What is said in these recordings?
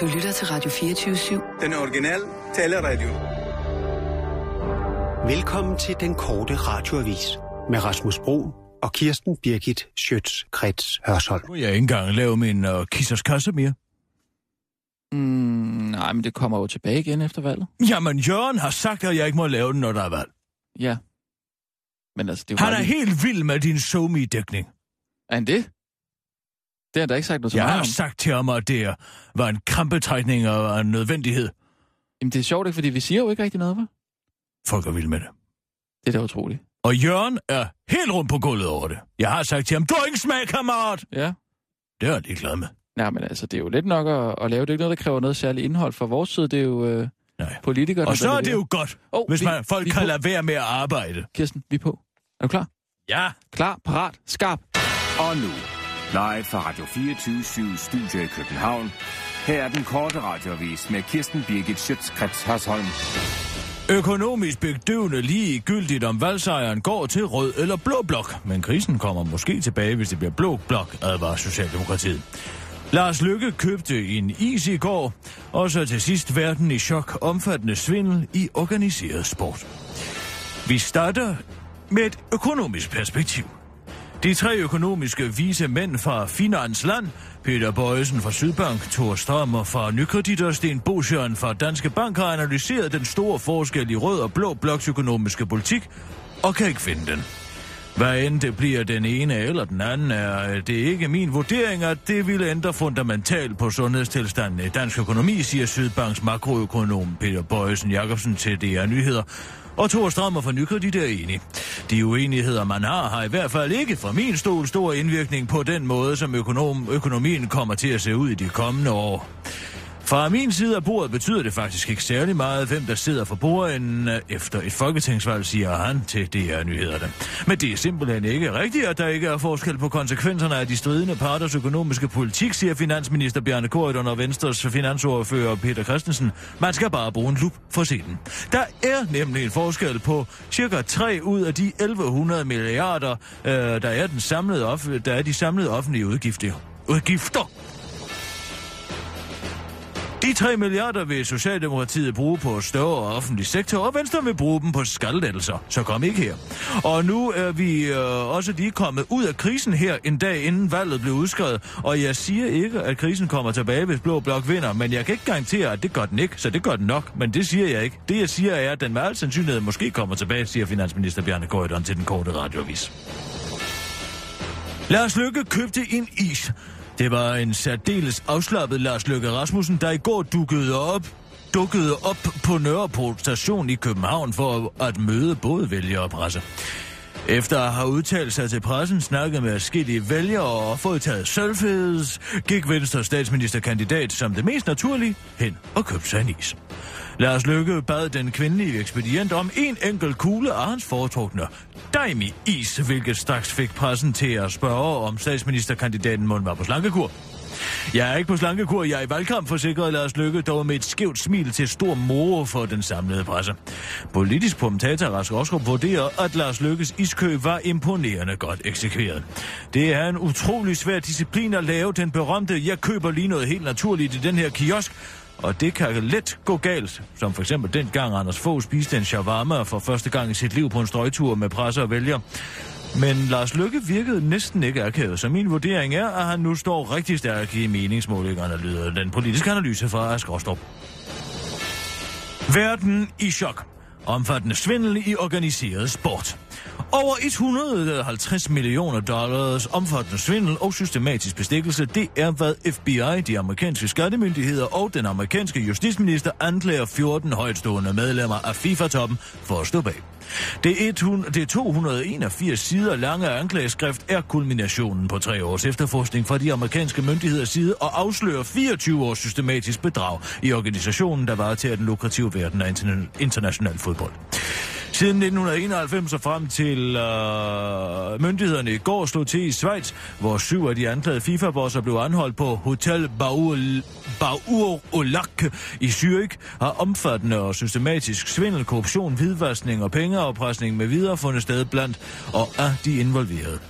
Du lytter til Radio 24-7. Den originale taleradio. Velkommen til den korte radioavis med Rasmus Bro og Kirsten Birgit Schøtz-Krets Hørsholm. Nu er jeg ikke engang lave min uh, kissers kasse mere. Mm, nej, men det kommer jo tilbage igen efter valget. Jamen, Jørgen har sagt, at jeg ikke må lave den, når der er valg. Ja. Men altså, det er Han er lige- helt vild med din somi dækning Er han det? Det har der ikke sagt noget så Jeg meget har om. sagt til ham, at det var en krampetrækning og en nødvendighed. Jamen, det er sjovt, ikke? Fordi vi siger jo ikke rigtig noget, hva'? Folk er vilde med det. Det er da utroligt. Og Jørgen er helt rundt på gulvet over det. Jeg har sagt til ham, du har ingen smag, kammerat! Ja. Det er jeg ligeglad med. Nej, men altså, det er jo lidt nok at, at lave. Det er ikke noget, der kræver noget særligt indhold fra vores side. Det er jo øh, Nej. politikerne, Og så er det jo godt, Åh, hvis vi- man, folk vi kan på. lade være med at arbejde. Kirsten, vi er på. Er du klar? Ja. Klar, parat, skarp. Og nu, live fra Radio 24 Studio i København. Her er den korte radiovis med Kirsten Birgit Schøtzgrads Hasholm. Økonomisk bedøvende ligegyldigt om valgsejren går til rød eller blå blok, men krisen kommer måske tilbage, hvis det bliver blå blok, advarer Socialdemokratiet. Lars Lykke købte en is i går, og så til sidst verden i chok omfattende svindel i organiseret sport. Vi starter med et økonomisk perspektiv. De tre økonomiske vise mænd fra Finansland, Peter Bøjsen fra Sydbank, Thor Strømmer fra Nykredit og Sten Bosjørn fra Danske Bank har analyseret den store forskel i rød og blå bloks økonomiske politik og kan ikke finde den. Hvad end det bliver den ene eller den anden, er det ikke min vurdering, at det ville ændre fundamentalt på sundhedstilstanden i dansk økonomi, siger Sydbanks makroøkonom Peter Bøjsen Jacobsen til DR Nyheder. Og Thor Strammer fra Nykredit er enig. De uenigheder, man har, har i hvert fald ikke fra min stol stor indvirkning på den måde, som økonom, økonomien kommer til at se ud i de kommende år. Fra min side af bordet betyder det faktisk ikke særlig meget, hvem der sidder for bordenden øh, efter et folketingsvalg, siger han til DR Nyhederne. Men det er simpelthen ikke rigtigt, at der ikke er forskel på konsekvenserne af de stridende parters økonomiske politik, siger finansminister Bjarne Korydon og Venstres finansordfører Peter Christensen. Man skal bare bruge en lup for at se den. Der er nemlig en forskel på cirka 3 ud af de 1100 milliarder, øh, der, er den samlede off- der er de samlede offentlige udgifter. Udgifter! De 3 milliarder vil Socialdemokratiet bruge på større offentlig sektor, og Venstre vil bruge dem på skattelettelser. Så kom ikke her. Og nu er vi øh, også lige kommet ud af krisen her en dag inden valget blev udskrevet. Og jeg siger ikke, at krisen kommer tilbage, hvis Blå Blok vinder, men jeg kan ikke garantere, at det gør den ikke, så det gør den nok. Men det siger jeg ikke. Det jeg siger er, at den med al sandsynlighed måske kommer tilbage, siger finansminister Bjarne Korydon til den korte radiovis. Lars Lykke købte en is. Det var en særdeles afslappet Lars Løkke Rasmussen, der i går dukkede op dukkede op på Nørreport station i København for at møde både vælgere og presse. Efter at have udtalt sig til pressen, snakket med forskellige vælgere og fået taget selfies, gik Venstre statsministerkandidat som det mest naturlige hen og købte sig en is. Lars Løkke bad den kvindelige ekspedient om en enkelt kugle af hans foretrukne Daimi is, hvilket straks fik pressen til at spørge, om statsministerkandidaten måtte var på slankekur. Jeg er ikke på slankekur, jeg er i valgkamp, forsikrede Lars Lykke, dog med et skævt smil til stor moro for den samlede presse. Politisk kommentator Rask Rosgaard vurderer, at Lars Lykkes iskøb var imponerende godt eksekveret. Det er en utrolig svær disciplin at lave den berømte, jeg køber lige noget helt naturligt i den her kiosk, og det kan let gå galt, som for eksempel dengang Anders Fogh spiste en shawarma for første gang i sit liv på en strøgtur med presse og vælger. Men Lars Lykke virkede næsten ikke akavet, så min vurdering er, at han nu står rigtig stærk i meningsmålingerne, lyder den politiske analyse fra Ask Rostrup. Verden i chok. Omfattende svindel i organiseret sport. Over 150 millioner dollars omfattende svindel og systematisk bestikkelse, det er hvad FBI, de amerikanske skattemyndigheder og den amerikanske justitsminister anklager 14 højtstående medlemmer af FIFA-toppen for at stå bag. Det, 100, det 281 sider lange anklageskrift er kulminationen på tre års efterforskning fra de amerikanske myndigheders side og afslører 24 års systematisk bedrag i organisationen, der varetager den lukrative verden af interna- international fodbold. Siden 1991 og frem til øh, myndighederne i går slog til i Schweiz, hvor syv af de anklagede FIFA-bosser blev anholdt på Hotel Baul, Baur Olak i Zürich, har omfattende og systematisk svindel, korruption, hvidvaskning og pengeafpresning med videre fundet sted blandt og af de involverede.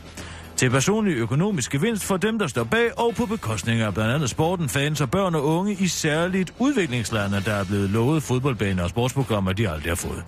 Til personlig økonomisk gevinst for dem, der står bag, og på bekostning af blandt andet sporten, fans og børn og unge i særligt udviklingslande, der er blevet lovet fodboldbaner og sportsprogrammer, de aldrig har fået.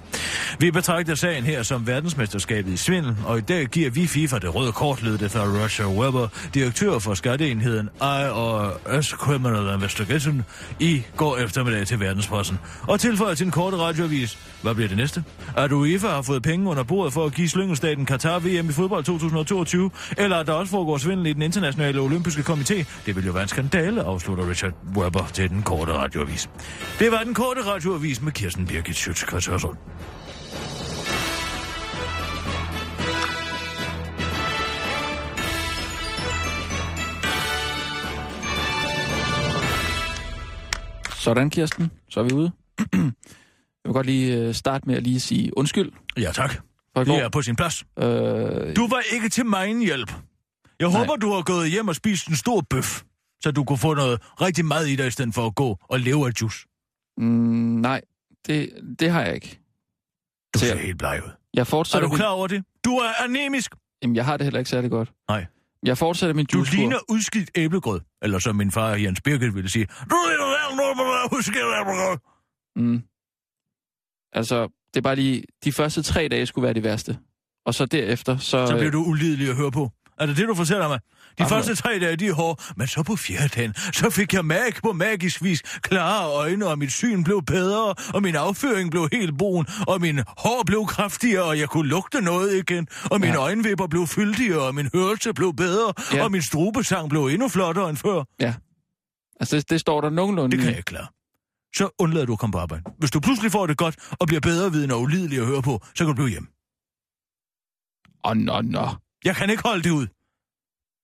Vi betragter sagen her som verdensmesterskabet i svindel, og i dag giver vi FIFA det røde kort, lød det fra Roger Weber, direktør for skatteenheden IRS Criminal Investigation, i går eftermiddag til verdenspressen. Og tilføjer til en kort radioavis. Hvad bliver det næste? At UEFA har fået penge under bordet for at give slyngelstaten Qatar VM i fodbold 2022, eller at der også foregår svindel i den internationale olympiske komité. Det vil jo være en skandale, afslutter Richard Weber til den korte radioavis. Det var den korte radioavis med Kirsten Birgit Schøtz Sådan, Kirsten. Så er vi ude. Jeg vil godt lige øh, starte med at lige sige undskyld. Ja, tak. Det er på sin plads. Øh, Du var ikke til mig hjælp. Jeg Nej. håber, du har gået hjem og spist en stor bøf, så du kunne få noget rigtig mad i dig, i stedet for at gå og leve af juice. mm, nej, det, det har jeg ikke. Du ser helt bleg ud. Jeg Er fortsætter du min- klar over det? Du er anemisk. Jamen, jeg har det heller ikke særlig godt. Nej. Jeg fortsætter min Du juicekur. ligner udskidt æblegrød. Eller som min far Jens Birgit ville sige, du ligner udskidt æblegrød. Mm. Altså, det er bare lige... De første tre dage skulle være de værste. Og så derefter, så... Så bliver du ulidelig at høre på. Er det det, du fortæller mig? De Jamen. første tre dage, de er hårde, men så på fjerde dagen, så fik jeg mag på magisk vis klare øjne, og mit syn blev bedre, og min afføring blev helt brun, og min hår blev kraftigere, og jeg kunne lugte noget igen, og mine Ja. øjenvipper blev fyldigere, og min hørelse blev bedre, Ja. og min strubesang blev endnu flottere end før. Ja. Altså, det, det står der nogenlunde... Det kan jeg klare. Så undlader du at komme på arbejde. Hvis du pludselig får det godt, og bliver bedre viden og ulidelig at høre på, så kan du blive hjem. Åh, oh, nå, nå. Jeg kan ikke holde det ud.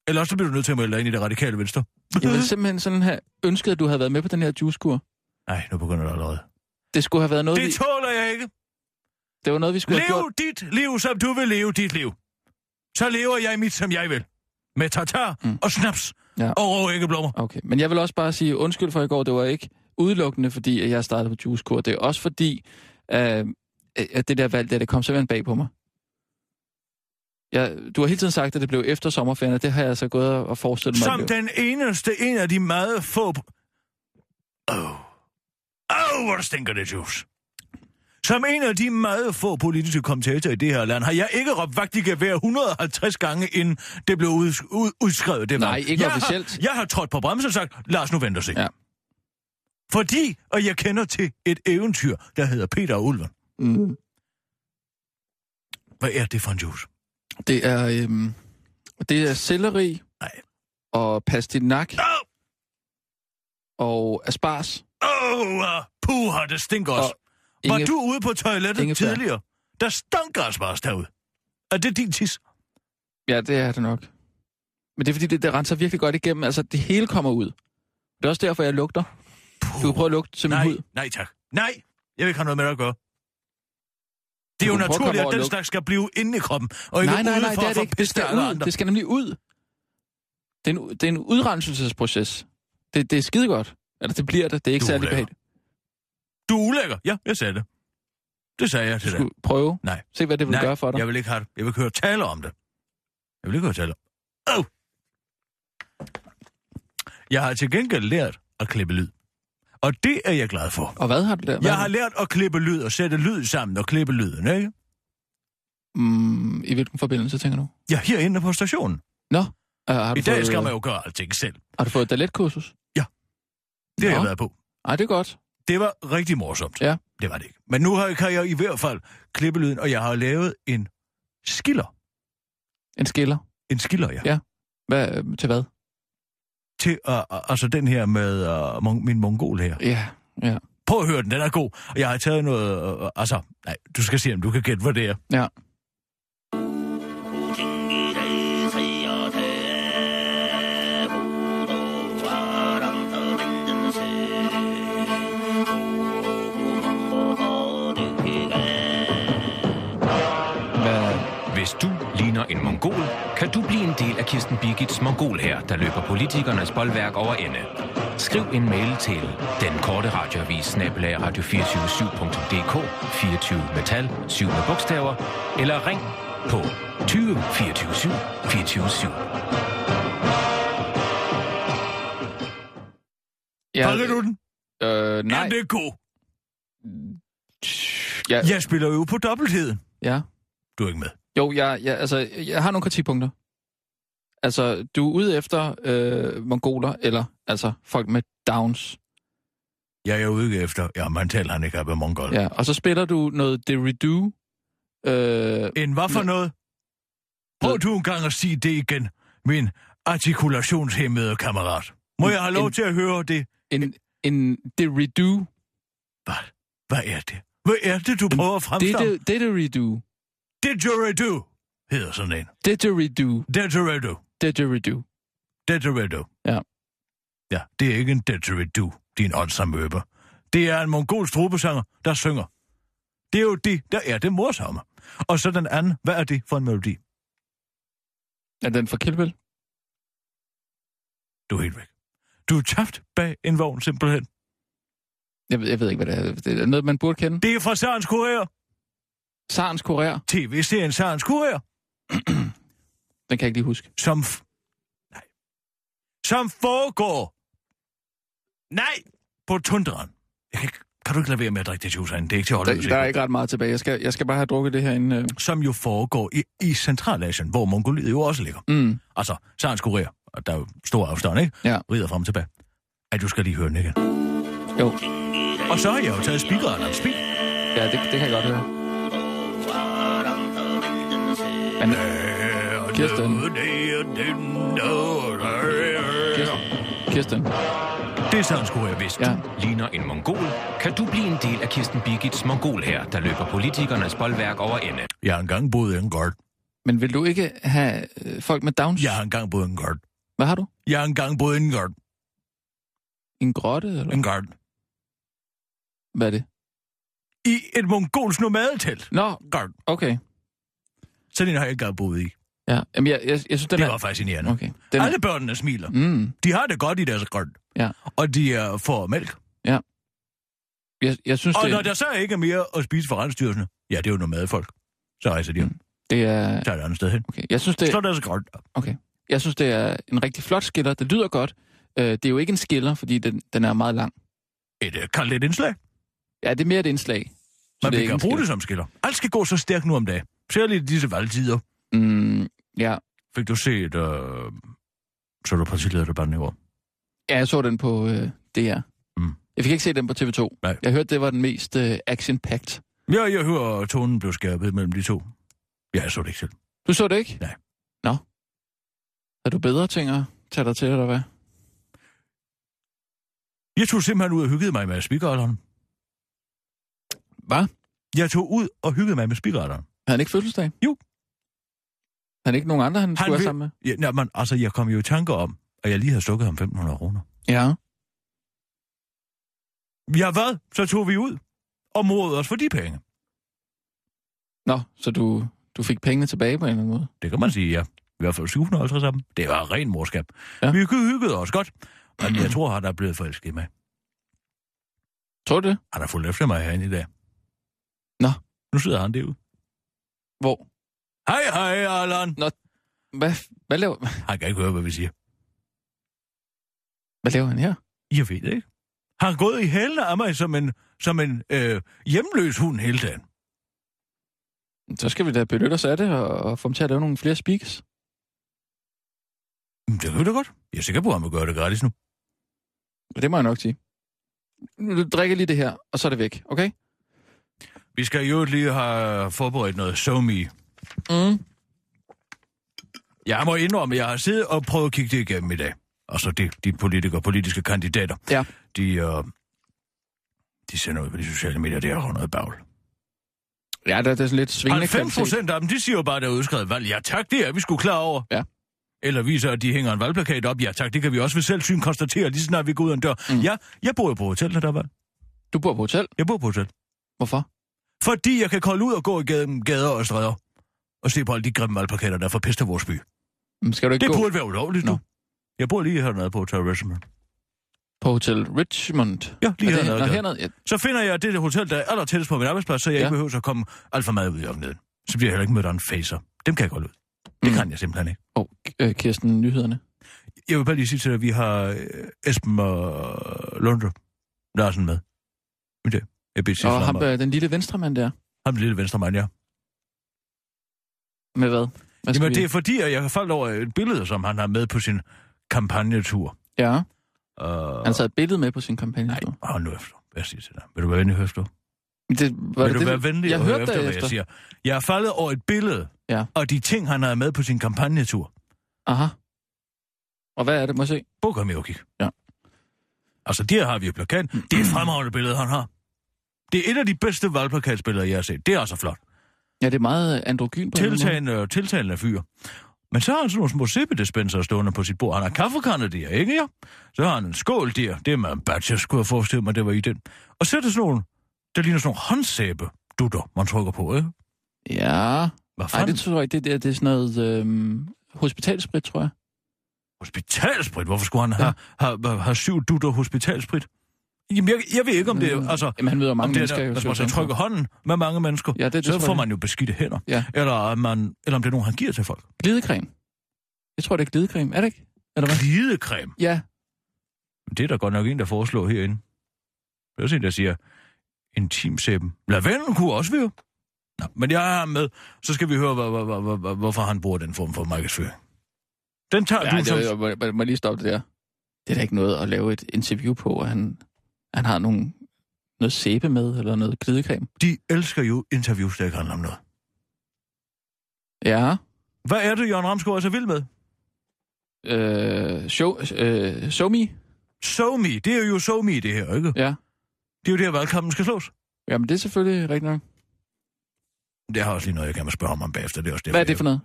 Ellers så bliver du nødt til at melde dig ind i det radikale venstre. Jeg ville simpelthen sådan have ønsket, at du havde været med på den her juicekur. Nej, nu begynder det allerede. Det skulle have været noget, vi, Det tåler jeg ikke. det var noget, vi skulle have gjort. Lev dit liv, som du vil leve dit liv. Så lever jeg mit, som jeg vil. Med tartar mm. og snaps Ja. og rå æggeblommer. Okay, men jeg vil også bare sige undskyld for i går. Det var ikke udelukkende, fordi at jeg startede på juicekur. Det er også fordi, øh, at det der valg, der, det kom simpelthen bag på mig. Jeg, du har hele tiden sagt, at det blev efter sommerferien, og det har jeg så gået og- forestillet mig. Som den eneste, en af de meget få... Åh, oh. oh, hvor stinker det juice. Som en af de meget få politiske kommentatorer i det her land, har jeg ikke råbt vagt i gevær 150 gange, inden det blev ud, ud, udskrevet. Det Nej, ikke jeg officielt. Har, jeg har trådt på bremsen og sagt, lad os nu vente og se. Ja. Fordi, og jeg kender til et eventyr, der hedder Peter og Ulven. Mm. Hvad er det for en juice? Det er, øhm, det er selleri Nej. og pastinak Åh, og asparges. oh, uh, puha, det stinker også. Og Var Inge- du ude på toilettet ingefær. tidligere? Der stanker asparges derude. Er det din tis? Ja, det er det nok. Men det er fordi, det, det renser virkelig godt igennem. Altså, det hele kommer ud. Det er også derfor, jeg lugter. Du kan prøve at lugte til min Nej, hud. nej tak. Nej, jeg vil ikke have noget med det at gøre. Det er jo naturligt, at den slags skal blive inde i kroppen, og ikke Nej, nej, ude nej, for det er det ikke. Det skal ud. andre. Det skal nemlig ud. Det er en, det er en udrenselsesproces. Det, det er skide godt. Eller det bliver det. Det er ikke Du særlig behageligt. Du er ulækker. Ja, jeg sagde det. Det sagde jeg til dig. prøve. Nej. Se, hvad det vil Nej, gøre for dig. jeg vil ikke have det. Jeg vil ikke høre tale om det. Jeg vil ikke høre tale om oh. Jeg har til gengæld lært at klippe lyd. Og det er jeg glad for. Og hvad har du der? Hvad Jeg har lært at klippe lyd og sætte lyd sammen og klippe lyden, ikke? Mm, I hvilken forbindelse, tænker du? Ja, herinde på stationen. Nå, uh, har, du I dag fået, skal man jo gøre alting selv. har du fået et daletkursus? Det har jeg været på. Ej, det er godt. Det var rigtig morsomt. Ja. Det var det ikke. Men nu har, kan jeg i hvert fald klippe lyden, og jeg har lavet en skiller. En skiller. En skiller, ja. Ja. Hvad, til hvad? Til, uh, uh, altså den her med uh, mon- min mongol her. Ja, ja. Prøv at høre den, den er god. Og jeg har taget noget... Uh, altså, nej, du skal se, om du kan gætte, hvad det er. Ja. Hvad, Hvis du ligner en mongol, kan du blive Kirsten Birgits mongol her, der løber politikernes boldværk over ende. Skriv en mail til den korte radioavis snabelag radio247.dk 24 metal 7 med bogstaver, eller ring på 20 24 7 24 7. Ja, Fanger du den? øh, nej. Ja, det er god. Ja, Jeg spiller jo på dobbeltheden. ja. Du er ikke med. Jo, jeg, jeg, altså, jeg har nogle kritikpunkter. Altså, du er ude efter øh, mongoler, eller altså folk med downs. Jeg er ikke efter, ja, man taler han ikke af mongol. Ja. Ja, og så spiller du noget Didgeridoo. Øh, En hvad for noget? Prøv du en gang at sige det igen, min artikulationshæmmede kammerat. Må En- jeg have lov en- til at høre det? en, en Didgeridoo. Hvad? Hvad er det? Hvad er det, du prøver at fremstille? Didge- Didgeridoo. Didgeridoo hedder sådan en. Didgeridoo. Didgeridoo. Didgeridoo. Didgeridoo. Ja. Ja, det er ikke en didgeridoo, din åndsamøber. Det er en mongolsk tropesanger, der synger. Det er jo det, der er det morsomme. Og så den anden, hvad er det for en melodi? Er den for Kill? Du er helt væk. Du er tabt bag en vogn, simpelthen. Jeg ved, jeg ved ikke, hvad det er. Det er noget, man burde kende. Det er fra Sarens Kurier. Sarens Korea. TV-serien Sarens Kurier. Den kan jeg ikke lige huske. Som... Nej. Som foregår... Nej! På tundraen. Jeg kan, ikke... kan du ikke lade være med at drikke det juice herinde? Det er ikke til at holde Der, der er ikke ret meget tilbage. Jeg skal, jeg skal bare have drukket det her inden... Øh. Som jo foregår i, i Centralasien, hvor Mongoliet jo også ligger. Mm. Altså, Sarens. Og der er jo stor afstand, ikke? Ja. Rider frem og tilbage. At du skal lige høre den igen. Jo. Og så har jeg jo taget speakeren af spil. Ja, det, det kan jeg godt høre. Men, Kirsten. Kirsten. Kirsten. Det er Sarens Kurier, vist. Ja. Ligner en mongol, kan du blive en del af Kirsten Birgits mongol her, der løber politikernes boldværk over ende. Jeg har engang boet i en gård. Men vil du ikke have øh, folk med downs? Jeg har engang boet i en gård. Hvad har du? Jeg har engang boet i en gård. En grotte, eller En gård. hvad er det? I et mongolsk nomadetelt. Nå, Gård. okay. Sådan en har jeg ikke engang boet i. Ja, Jamen, jeg, jeg, jeg synes, den Det er... var fascinerende. Okay. Den er... Alle børnene smiler. Mm, De har det godt i deres grøn. Ja. Og de er får mælk. jeg, jeg synes, Og det, når der så ikke er mere at spise for rensdyrene, ja, det er jo nomadefolk. Så rejser de mm. det er... tager et andet sted hen. Okay. Jeg synes, det, Så er deres grøn. okay. Jeg synes, det er en rigtig flot skiller. Det lyder godt. Øh, det er jo ikke en skiller, fordi den, den er meget lang. Et uh, kaldt lidt indslag. Ja, det er mere et indslag. Men det vi kan bruge skiller. det som skiller. Alt skal gå så stærkt nu om dagen. Særligt i disse valgtider. Mm, ja. Fik du set, øh, så du partilederdebatten i år? ja, jeg så den på øh, DR. Mm. Jeg fik ikke set den på TV2. Nej. Jeg hørte, det var den mest øh, action-packed. Ja, jeg hører, at tonen blev skærpet mellem de to. Ja, jeg så det ikke selv. Du så det ikke? Nej. Nå. Er du bedre ting at tage dig til, eller hvad? Jeg tog simpelthen ud og hyggede mig med speakeralderen. Hvad? Jeg tog ud og hyggede mig med speakeralderen. Havde han ikke fødselsdag? Jo. Han ikke nogen andre, han, han skulle vil- sammen med? Ja, men, altså, jeg kom jo i tanke om, at jeg lige havde stukket ham 1.500 kroner. Ja. Ja, hvad? Så tog vi ud og morede os for de penge. Nå, så du, du fik pengene tilbage på en eller anden måde? Det kan man sige, ja. I hvert fald 750 af dem. Det var ren morskab. Ja. Vi hyggede os godt. Men jeg tror, der er blevet forelsket i mig. Tror du det? Han har fulgt efter mig herinde i dag. Nå. Nu sidder han derude. Hvor? Hej, hej, Allan. Hvad, hvad, laver, Han kan ikke høre, hvad vi siger. hvad laver han her? Jeg ved det ikke. Han har gået i hælene af mig som en, som en øh, hjemløs hund hele dagen. Så skal vi da benytte os af det og, og få ham til at lave nogle flere speaks. Men Det da godt. Jeg er sikker på, at han vil gøre det gratis nu. Det må jeg nok sige. Nu drikker lige det her, og så er det væk, okay? Vi skal jo lige have forberedt noget SoMe. Mm. Jeg må indrømme, at jeg har siddet og prøvet at kigge det igennem i dag. Altså de, de politikere, politiske kandidater. Ja. De, øh, de sender ud på de sociale medier, det er noget bagl. Ja, der, der er sådan lidt svingende 90 kvalitet. procent af dem, de siger jo bare, at der er udskrevet valg. Ja tak, det er vi skulle klar over. Ja. Eller viser, at de hænger en valgplakat op. Ja tak, det kan vi også ved selvsyn konstatere, lige snart vi går ud af en dør. Mm. Ja, jeg bor jo på hotel, når der er valg. Du bor på hotel. Jeg bor på hotel. Hvorfor? Fordi jeg kan kolde ud og gå igennem gader og stræder. Og se på alle de grimme valgplakater, der vores by. Men Skal du ikke Det gå burde være ulovligt nu. Nå. Jeg bor lige hernede på Hotel Richmond. på Hotel Richmond? Ja, lige Er det, hernede. nå, der. hernede? Ja. Så finder jeg det hotel, der er aller tættest på min arbejdsplads, så jeg Ja. ikke behøver at komme alt for meget ud i offentligheden. så bliver jeg heller ikke mødt af en facer. Dem kan jeg godt ud. Det Mm. kan jeg simpelthen ikke. Og øh, Kirsten, nyhederne. Jeg vil bare lige sige til dig, at vi har øh, Esben og Lunde Larsen med. Det, sige Og ham, ham, øh, den lille venstremand der. ham den lille venstremand, ja. Med hvad? hvad Jamen, det vi- er fordi, at jeg har faldt over et billede, som han har med på sin kampagnetur. Ja, Uh, han har taget et billede med på sin kampagne. Nej, hold nu efter. Hvad siger til dig? Vil du være venlig at høre efter? Det, var Vil det du det, være venlig jeg at høre efter, hvad derefter. jeg siger? Jeg er faldet over et billede, Ja. og de ting, han har med på sin kampagnetur. Aha. Og hvad er det, må jeg se? Bokamioki. Ja. Altså, der har vi jo plakat. Det er et fremragende billede, han har. Det er et af de bedste valgplakatsbilleder, jeg har set. Det er altså flot. Ja, det er meget androgyn på Tiltagende, tiltalende fyr. Men så har han sådan nogle små sippedispenser stående på sit bord. Han har kaffekanner der, ikke ja? Så har han en skål der. Det er med en batch, jeg skulle have forestillet mig, det var i den. Og så er der sådan nogle, der ligner sådan nogle håndsæbe dutter, man trykker på, ikke? Ja. Hvad fanden? det tror jeg ikke. Det, det, det er sådan noget øhm, hospitalsprit, tror jeg. Hospitalsprit? Hvorfor skulle han have, have, have, have syv dutter hospitalsprit? Jamen, jeg, jeg ved ikke, om det er... Mm, Altså, Jamen, han møder mange om det mennesker. er, der, hvis man så trykker hånden med mange mennesker, Ja, det, det så får man jo beskidte hænder. Ja. Eller, om man, eller om det er nogen, han giver til folk. Glidecreme. Jeg tror, det er glidecreme. Er det ikke? Eller hvad? Glidecreme. Ja. Det er der godt nok en, der foreslår herinde. Der er også en, der siger, intimsæben. Lavendel kunne også være. Nå, men jeg er med. Så skal vi høre, hvor, hvor, hvor, hvor, hvor, hvorfor han bruger den form for markedsføring. Den tager Ja, du det, som... må, må lige stoppe det der. Det er da ikke noget at lave et interview på, at han, han har nogle, noget sæbe med, eller noget glidecreme. De elsker jo interviews, der ikke handler om noget. Ja. Hvad er det, Jørgen Ramsgaard er så vild med? Øh, show, øh, show me. So me. Det er jo so me, det her, ikke? Ja. Det er jo der, valgkampen skal slås. Jamen, det er selvfølgelig rigtigt nok. Det har også lige noget, jeg kan spørge om ham bagefter. Det er også derfor, Hvad er det for noget?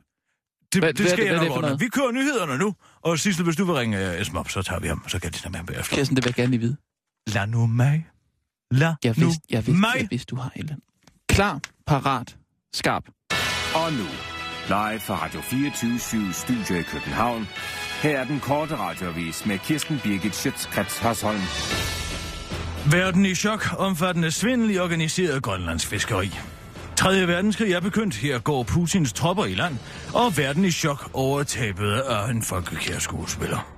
Det, Hvad- det skal det- jeg hvad er nok det ordne. Vi kører nyhederne nu. Og sidst, hvis du vil ringe uh, Esben op, så tager vi ham. Så kan de snakke med ham bagefter. Kirsten, det vil jeg gerne lige vide. Lad nu mig. Lad Jeg nu vidste, jeg vidste, mig. jeg vidste, du har andet. Klar, parat, skarp. Og nu, live fra Radio 24 Studio i København. Her er den korte radiovis med Kirsten Birgit Schøtzgrads Hasholm. Verden i chok. Omfattende svindel i organiseret grønlandsk fiskeri. 3. verdenskrig er begyndt. Her går Putins tropper i land. Og verden i chok over tabet af en folkekær skuespiller.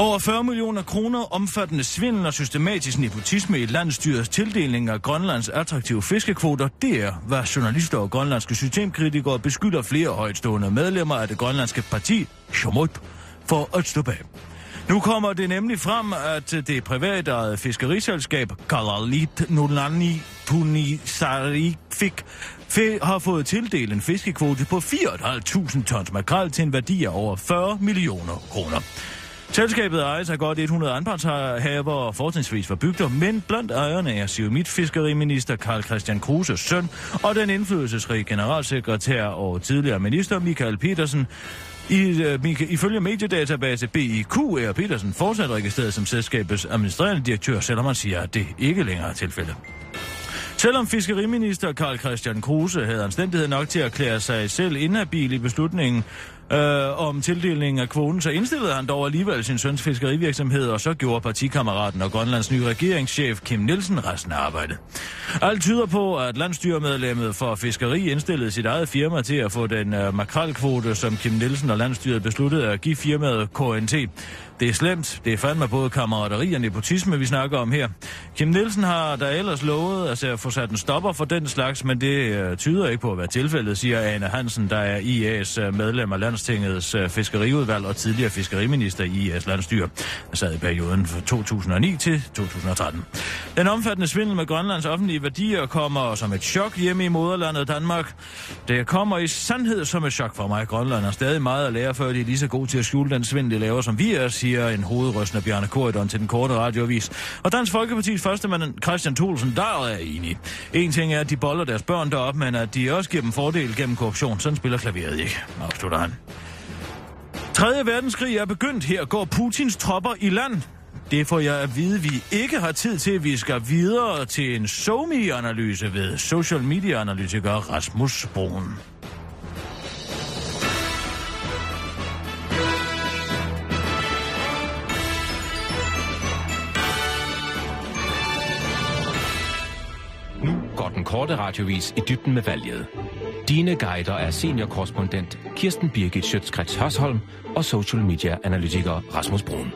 Over 40 millioner kroner omfattende svindel og systematisk nepotisme i landstyrets tildeling af Grønlands attraktive fiskekvoter, det er, hvad journalister og grønlandske systemkritikere beskylder flere højtstående medlemmer af det grønlandske parti, Shomut, for at stå bag. Nu kommer det nemlig frem, at det privatejede fiskeriselskab Kalalit Nulani Punisarifik har fået tildelt en fiskekvote på 4.500 tons makrel til en værdi af over 40 millioner kroner. Selskabet ejes af godt 100 anpartshaver og fortrinsvis for bygder, men blandt ejerne er Siumit fiskeriminister Karl Christian Kruses søn og den indflydelsesrige generalsekretær og tidligere minister Michael Petersen. I, uh, ifølge mediedatabase BIQ er Petersen fortsat registreret som selskabets administrerende direktør, selvom man siger, at det ikke længere er tilfældet. Selvom fiskeriminister Karl Christian Kruse havde anstændighed nok til at erklære sig selv inhabil i beslutningen øh, om tildelingen af kvoten, så indstillede han dog alligevel sin søns fiskerivirksomhed, og så gjorde partikammeraten og Grønlands nye regeringschef Kim Nielsen resten af arbejdet. Alt tyder på, at landstyremedlemmet for fiskeri indstillede sit eget firma til at få den øh, makralkvote, som Kim Nielsen og landstyret besluttede at give firmaet KNT. Det er slemt. Det er fandme både kammerateri og nepotisme, vi snakker om her. Kim Nielsen har da ellers lovet at få sat en stopper for den slags, men det øh, tyder ikke på at være tilfældet, siger Anne Hansen, der er IA's øh, medlem af Landstingets øh, fiskeriudvalg og tidligere fiskeriminister i IA's landstyr, Han sad i perioden fra 2009 til 2013. Den omfattende svindel med Grønlands offentlige værdier kommer som et chok hjemme i moderlandet Danmark. Det kommer i sandhed som et chok for mig. Grønland har stadig meget at lære, før de er lige så gode til at skjule den svindel, de laver, som vi er, siger en hovedrystende Bjarne Korydon til den korte radioavis. Og Dansk Folkeparti's første mand, Christian Thulsen, der er enig. En ting er, at de boller deres børn derop, men at de også giver dem fordel gennem korruption. Sådan spiller klaveret ikke, afslutter han. 3. verdenskrig er begyndt. Her går Putins tropper i land. Det får jeg at vide, vi ikke har tid til. Vi skal videre til en somi-analyse ved social media-analytiker Rasmus Broen. Og den korte radiovis i dybden med valget. Dine guider er seniorkorrespondent Kirsten Birgit Schøtzgrads Hørsholm og social media analytiker Rasmus Brun.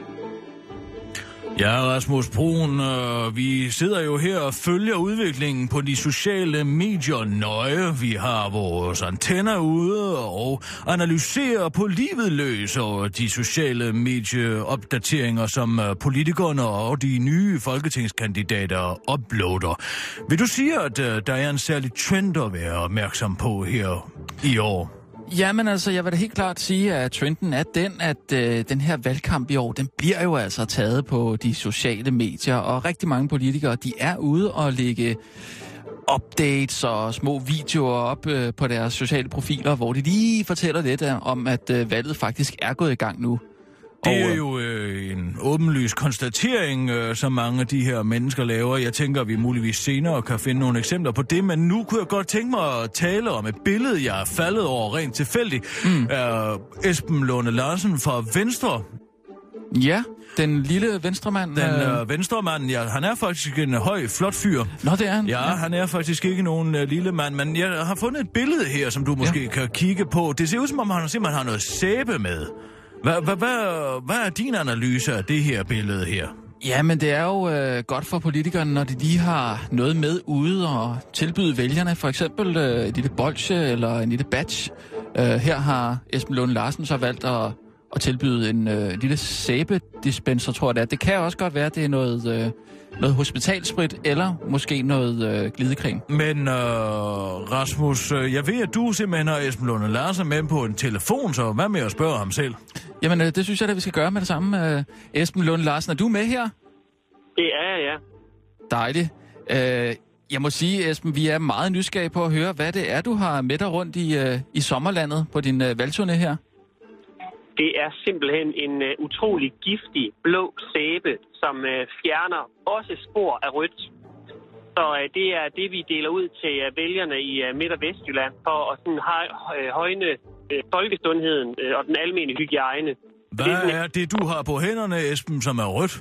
Ja, Rasmus Brun, øh, vi sidder jo her og følger udviklingen på de sociale medier nøje. Vi har vores antenner ude og analyserer på livet løs over de sociale medieopdateringer, som øh, politikerne og de nye folketingskandidater uploader. Vil du sige, at øh, der er en særlig trend at være opmærksom på her i år? Jamen altså, jeg vil da helt klart sige, at trenden er den, at øh, den her valgkamp i år, den bliver jo altså taget på de sociale medier, og rigtig mange politikere, de er ude og lægge updates og små videoer op øh, på deres sociale profiler, hvor de lige fortæller lidt øh, om, at øh, valget faktisk er gået i gang nu. Det er jo øh, en åbenlys konstatering, øh, som mange af de her mennesker laver. Jeg tænker, at vi muligvis senere kan finde nogle eksempler på det, men nu kunne jeg godt tænke mig at tale om et billede, jeg er faldet over rent tilfældigt. Mm. Er Esben Lunde Larsen fra Venstre. Ja, den lille venstremand. Den øh, venstremand, ja, han er faktisk en høj, flot fyr. Nå, det er han. Ja, han er faktisk ikke nogen øh, lille mand, men jeg har fundet et billede her, som du måske ja. kan kigge på. Det ser ud som om, han simpelthen har noget sæbe med. Hvad, hvad, hvad, hvad er din analyse af det her billede her? Ja, men det er jo øh, godt for politikerne, når de lige har noget med ude og tilbyde vælgerne, for eksempel øh, et lille bolsje eller en lille batch. Øh, her har Esben Lund Larsen så valgt at, at tilbyde en øh, lille sæbedispenser, tror jeg det er. Det kan også godt være, at det er noget, øh, noget hospitalsprit eller måske noget øh, glidecreme. Men øh, Rasmus, øh, jeg ved, at du simpelthen har Esben Lund Larsen med på en telefon, så hvad med at spørge ham selv? Jamen, øh, det synes jeg da, vi skal gøre med det samme. Øh, Esben Lund Larsen, er du med her? Det er jeg, ja. Dejligt. Øh, jeg må sige, Esben, vi er meget nysgerrige på at høre, hvad det er, du har med dig rundt i, øh, i sommerlandet på din øh, valgturné her. Det er simpelthen en uh, utrolig giftig blå sæbe, som uh, fjerner også spor af rødt. Så uh, det er det, vi deler ud til uh, vælgerne i uh, Midt- og Vestjylland for at sådan, hø- højne uh, folkesundheden uh, og den almindelige hygiejne. Hvad det er, er det, du har på hænderne, Esben, som er rødt?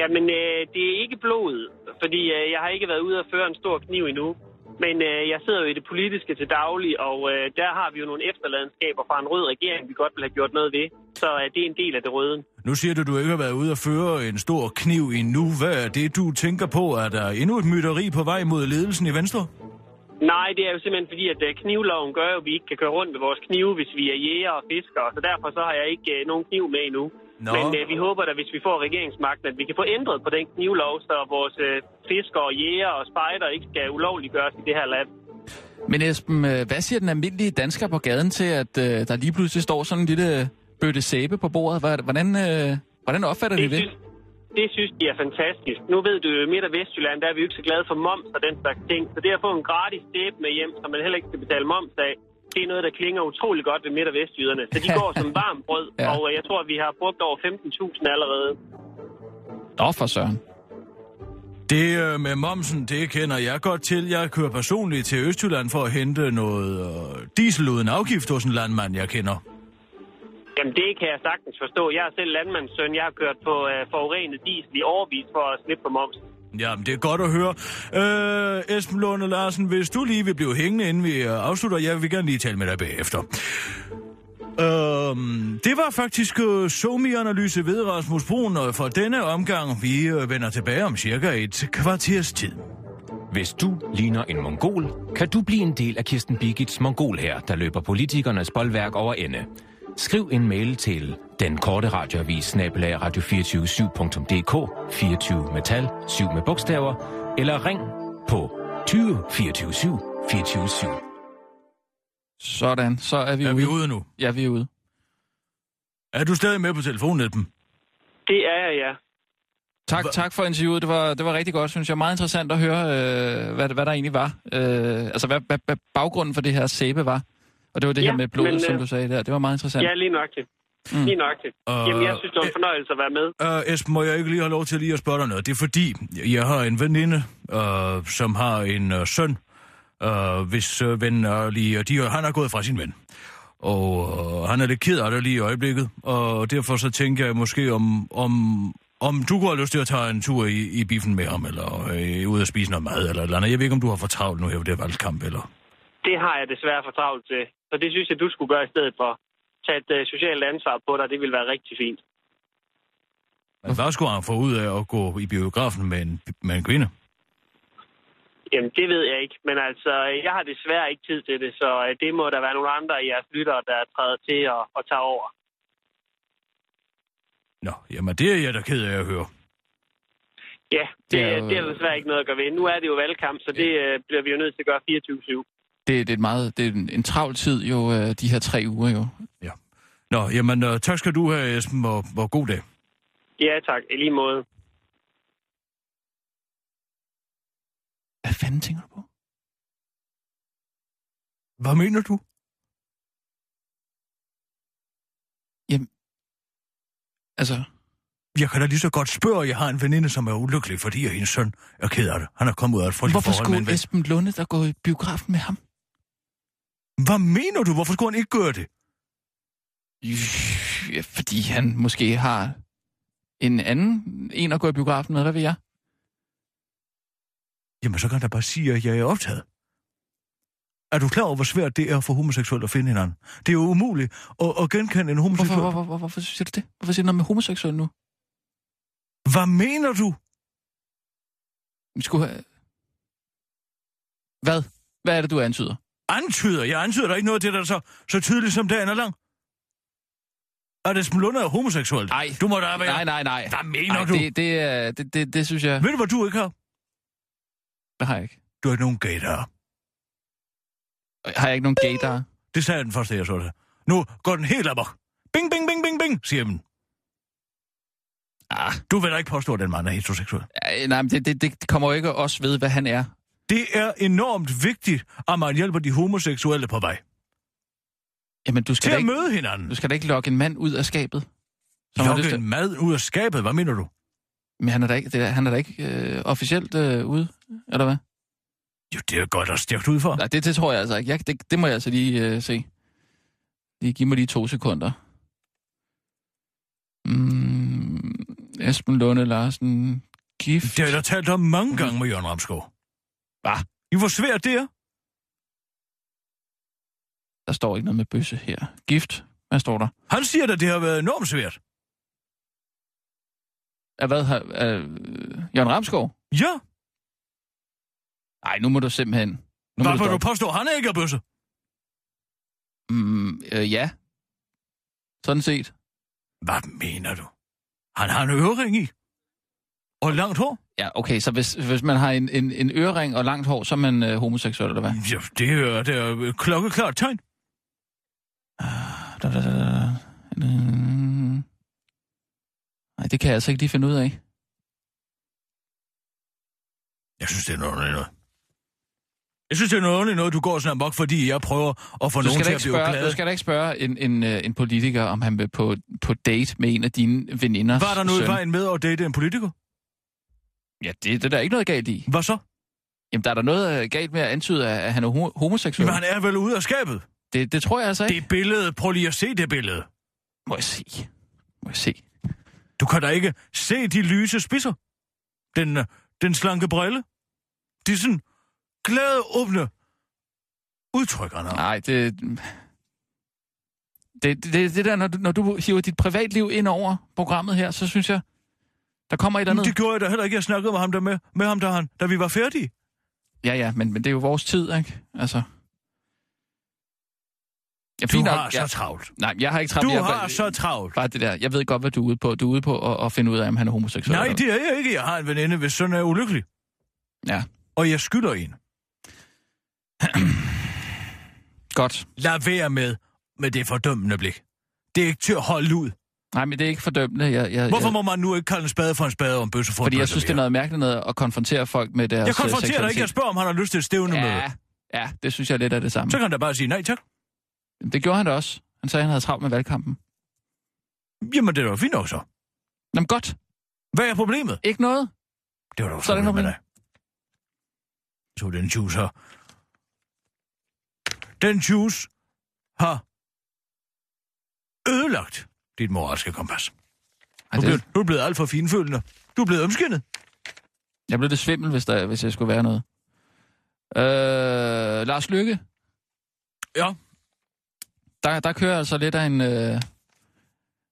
Jamen, uh, det er ikke blodet, fordi uh, jeg har ikke været ude at føre en stor kniv endnu. Men øh, jeg sidder jo i det politiske til daglig, og øh, der har vi jo nogle efterladenskaber fra en rød regering, vi godt vil have gjort noget ved. Så øh, det er en del af det røde. Nu siger du, at du ikke har været ude at føre en stor kniv endnu. Hvad er det, du tænker på? Er der endnu et mytteri på vej mod ledelsen i Venstre? Nej, det er jo simpelthen fordi, at øh, knivloven gør jo, at vi ikke kan køre rundt med vores knive, hvis vi er jæger og fiskere. Så derfor så har jeg ikke øh, nogen kniv med endnu. Nå. Men øh, vi håber da, hvis vi får regeringsmagten, at vi kan få ændret på den knivlov, så vores øh, fiskere, jæger og spejder ikke skal ulovligt gøres i det her land. Men Esben, øh, hvad siger den almindelige dansker på gaden til, at øh, der lige pludselig står sådan en lille bøtte sæbe på bordet? Hvordan, øh, hvordan opfatter det de det? Synes, det synes de er fantastisk. Nu ved du jo, Midt- og Vestjylland, der er vi jo ikke så glade for moms og den slags ting. Så det at få en gratis sæbe med hjem, som man heller ikke skal betale moms af, det er noget, der klinger utrolig godt ved Midt- og Vestjyderne. Så de går som varmt brød, ja. og jeg tror, vi har brugt over 15.000 allerede. Nå for søren. Det øh, med momsen, det kender jeg godt til. Jeg kører personligt til Østjylland for at hente noget øh, diesel uden afgift hos en landmand, jeg kender. Jamen, det kan jeg sagtens forstå. Jeg er selv landmandssøn. Jeg har kørt på øh, forurenet diesel i overvis for at slippe på momsen. Jamen, det er godt at høre. Øh, Esben Lunde Larsen, hvis du lige vil blive hængende, inden vi øh, afslutter, jeg vil gerne lige tale med dig bagefter. Øhm, det var faktisk uh, SOMI-analyse ved Rasmus Brun, og for denne omgang, vi uh, vender tilbage om cirka et kvarters tid. Hvis du ligner en mongol, kan du blive en del af Kirsten Birgits mongol her, der løber politikernes boldværk over ende. Skriv en mail til den korte radioavis snabelag radio247.dk 24 metal 7 med bogstaver, eller ring på 20 24 7 24 7. Sådan, så er vi Er ude. vi ude nu? Ja, vi er ude. Er du stadig med på telefonnetten? Det er jeg, ja. Tak, Hva- tak for interviewet. Det var, det var rigtig godt, synes jeg. Meget interessant at høre, øh, hvad, hvad der egentlig var. Øh, altså, hvad, hvad, hvad baggrunden for det her sæbe var. Og det var det Ja, her med blodet, men, som øh, du sagde der. Det var meget interessant. Ja, lige nok til. Mm. Lige nok til. Øh, Jamen, jeg synes, det var en fornøjelse at være med. Uh, Esben, må jeg ikke lige have lov til lige at spørge dig noget? Det er fordi, jeg har en veninde, uh, som har en uh, søn, uh, hvis uh, ven er lige... De, han er gået fra sin ven. Og uh, han er lidt ked af det lige i øjeblikket, og derfor så tænker jeg måske, om, om, om du kunne have lyst til at tage en tur i, i biffen med ham, eller øh, ud og spise noget mad, eller eller andet. Jeg ved ikke, om du har for travlt nu her ved det valgkamp, eller... Det har jeg desværre for travlt til. Så det synes jeg, du skulle gøre i stedet for. Tage et uh, socialt ansvar på dig, det vil være rigtig fint. Men hvad skulle han få ud af at gå i biografen med en, med en kvinde? Jamen, det ved jeg ikke. Men altså, jeg har desværre ikke tid til det, så uh, det må der være nogle andre af jeres lyttere, der træder til at, at tage over. Nå, jamen det er jeg da ked af at høre. Ja, det, Det er jo- det er desværre ikke noget at gøre ved. Nu er det jo valgkamp, så det uh, bliver vi jo nødt til at gøre 24-7. Det, det er et meget, det er en, en travl tid jo, øh, de her tre uger jo. Nå, jamen uh, tak skal du have, Esben, og, og god dag. Ja, tak. I lige måde. Hvad fanden tænker du på? Hvad mener du? Altså, Jeg kan da lige så godt spørge, jeg har en veninde, som er ulykkelig, fordi hendes søn er ked af det. Han er kommet ud af et hvorfor forhold med en skulle ven. Esben Lunde der gå i biografen med ham? Hvad mener du? Hvorfor skulle han ikke gøre det? Ja, fordi han måske har en anden en at gå i biografen med, hvad ved jeg? Jamen, så kan da bare sige, at jeg er optaget. Er du klar over, hvor svært det er for homoseksuelle at finde hinanden? Det er jo umuligt at, at genkende en Hvorfor, homoseksuel. hvorfor, hvorfor, hvorfor siger du det? Hvorfor siger du noget med homoseksuel nu? Hvad mener du? Vi skulle have... Hvad? Hvad er det, du antyder? Antyder? Jeg antyder der ikke noget til dig så, så tydeligt som dagen er lang. At Esben Lunde er homoseksuel? Nej. Du må da være... Nej, nej, nej. Hvad mener Ej, du? det, det, er- det, det, det synes jeg... Ved du, hvad du ikke har? Det har jeg ikke. Du har ikke nogen gaydar. Har jeg ikke nogen gaydar? Det sagde den første, jeg så det. Nu går den helt amok. Bing, bing, bing, bing, bing, siger den. Ah, Du vil da ikke påstå, at den mand er heteroseksuel. ja, nej, men det, det, det kommer jo ikke os ved, hvad han er. Det er enormt vigtigt, at man hjælper de homoseksuelle på vej. Jamen, du skal, Til da at ikke, møde hinanden. du skal da ikke lokke en mand ud af skabet. Som Lokke en mad ud af skabet. Hvad mener du? Men han er da ikke, det er, han er da ikke øh, officielt øh, ude, eller hvad? Jo, det er godt og stærkt ud for. Nej, det, det tror jeg altså ikke. Jeg, det, det må jeg altså lige øh, se. Lige giv mig lige to sekunder. Mm, Esben Lunde Larsen, gift. Det har jeg da talt om mange gange med Jørgen Ramskov. Hvad? I hvor svært det er? Der står ikke noget med bøsse her. Gift. Hvad står der? Han siger at det har været enormt svært. Er hvad? har- Er, Jørgen Ramskov? Ja, Nej, nu må du simpelthen... Nu hvorfor du stoppe. påstår, han ikke er bøsse? Mm, øh, ja. Sådan set. Hvad mener du? Han har en ørering i. Og langt hår. Ja, okay, så hvis, hvis man har en, en, en ørering og langt hår, så er man øh, homoseksuel, eller hvad? Ja, det er, det er klokkeklart tegn. Da, da, da, da. Mm. Nej, det kan jeg altså ikke lige finde ud af. Jeg synes, det er noget noget. Jeg synes, det er noget noget, du går sådan amok, fordi jeg prøver at få nogen til at blive glade. du skal da ikke spørge en, en, øh, en politiker, om han vil på, på date med en af dine veninder. Var der noget i vejen med at date en politiker? Ja, det, det er der ikke noget galt i. Hvad så? Jamen, der er der noget øh, galt med at antyde, at han er ho- homoseksuel. Men han er vel ude af skabet. Det, det tror jeg altså ikke. Det billede, prøv lige at se det billede. Må jeg se. Må jeg se. Du kan da ikke se de lyse spidser. Den, øh, den slanke brille. De er sådan glade, åbne udtryk, han har. Nej, det... Det, det, det, det der, når du, når du hiver dit privatliv ind over programmet her, så synes jeg, der kommer et eller Men andet... det gjorde jeg da heller ikke. Jeg snakkede med ham der med, med ham, der han, da vi var færdige. Ja, ja, men, men det er jo vores tid, ikke? Altså... Ja, Du nok. har så travlt. Nej, jeg har ikke travlt. Du jeg, har så travlt. Bare det der. Jeg ved godt, hvad du er ude på. Du er ude på at, at finde ud af, om han er homoseksuel. Nej, det er jeg ikke. Jeg har en veninde, hvis søn er ulykkelig. Ja, Og jeg skylder en. godt. Lad være med, med det fordømmende blik. Det er ikke til at holde ud. Nej, men det er ikke fordømmende. Jeg, jeg, Hvorfor jeg, må man nu ikke kalde en spade for en spade og en bøsse for fordi en jeg synes, det er noget mærkeligt noget at konfrontere folk med deres Jeg konfronterer dig ikke. Jeg spørger, om han har lyst til et stævne med. Ja, ja, det synes jeg lidt er det samme. Så kan han da bare sige nej tak. Det gjorde han da også. Han sagde, at han havde travlt med valgkampen. Jamen, det er da fint nok så. Jamen godt. Hvad er problemet? Ikke noget. Det var da Så ikke med noget dig. Så den juice her. Den juice har ødelagt dit moralske kompas. Du er, blevet, du er blevet alt for finfølende. Du er blevet omskinnet. Jeg blev det svimmel, hvis, der, hvis jeg skulle være noget. Øh, Lars Lykke. Ja. Der, der kører altså lidt af en, øh,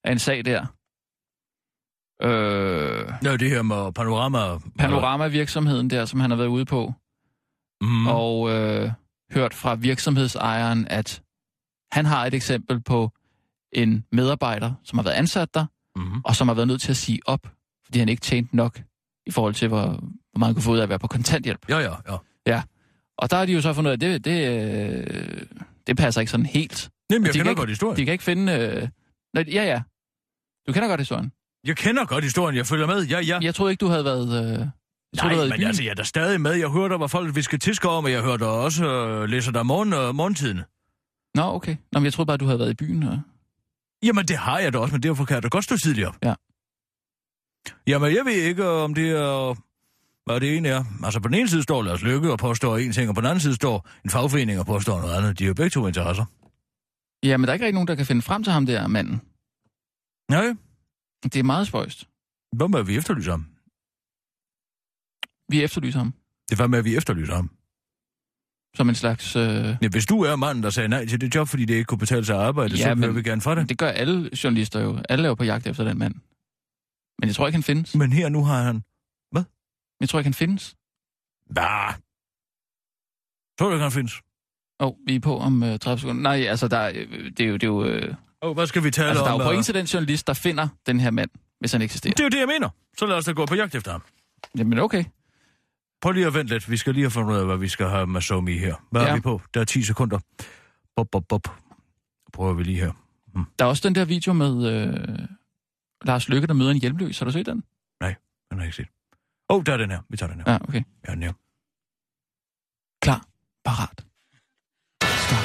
af en sag der. Øh, Ja, det her med panorama... Panorama-virksomheden der, som han har været ude på. Mm. Og øh, hørt fra virksomhedsejeren, at han har et eksempel på en medarbejder, som har været ansat der, Mm. og som har været nødt til at sige op, fordi han ikke tjente nok i forhold til, hvor, hvor meget han kunne få ud af at være på kontanthjælp. Ja, ja, ja. Og der har de jo så fundet ud af, at det, det, øh, det passer ikke sådan helt. Jamen, jeg de kender ikke- godt historien. De kan ikke finde... Øh... Nej, ja, ja. Du kender godt historien. Jeg kender godt historien. Jeg følger med. Ja, ja. Jeg troede ikke, du havde været... Øh... Jeg troede, Nej, i men altså, jeg er da stadig med. Jeg hørte, der var folk, vi skal tiske om, og jeg hørte også øh, læser der morgen, øh, morgentiden. Nå, okay. Nå, men jeg troede bare, du havde været i byen. Og... Jamen, det har jeg da også, men derfor kan jeg da godt stå tidligere. Ja. Jamen, jeg ved ikke, om det er... Hvad det ene er. Altså, på den ene side står Lars Lykke og påstår en ting, og på den anden side står en fagforening og påstår noget andet. De har jo begge to interesser. Ja, men der er ikke rigtig nogen, der kan finde frem til ham der, manden. Nej, Det er meget spøjst. hvad med, at vi efterlyser ham? Vi efterlyser ham. Det er hvad med, at vi efterlyser ham. Som en slags... Øh... Ja, hvis du er manden, der sagde nej til det job, fordi det ikke kunne betale sig at arbejde, Ja, så vil vi gerne fra det. Det gør alle journalister jo. Alle er jo på jagt efter den mand. Men jeg tror ikke, han findes. Men her nu har han... Jeg tror ikke, han findes. Bah. Tror du, det kan findes? Åh, oh, vi er på om øh, 30 sekunder. Nej, altså, der, er, øh, det er jo... Det er jo øh... Oh, hvad skal vi tale Altså, der er om? jo point øh? til den journalist, der finder den her mand, hvis han eksisterer. Det er jo det, jeg mener. Så lad os da gå på jagt efter ham. Jamen, okay. Prøv lige at vente lidt. Vi skal lige have fundet ud af, hvad vi skal have med Somi her. Hvad ja. Er vi på? Der er 10 sekunder. Bop, bop, bop. Prøver vi lige her. Der er også den der video med øh, Lars Lykke, der møder en hjemløs. Har du set den? Den har jeg ikke set. Åh, oh, der er den her. Vi tager den her. Ja, okay. Ja, den her. Klar. Parat.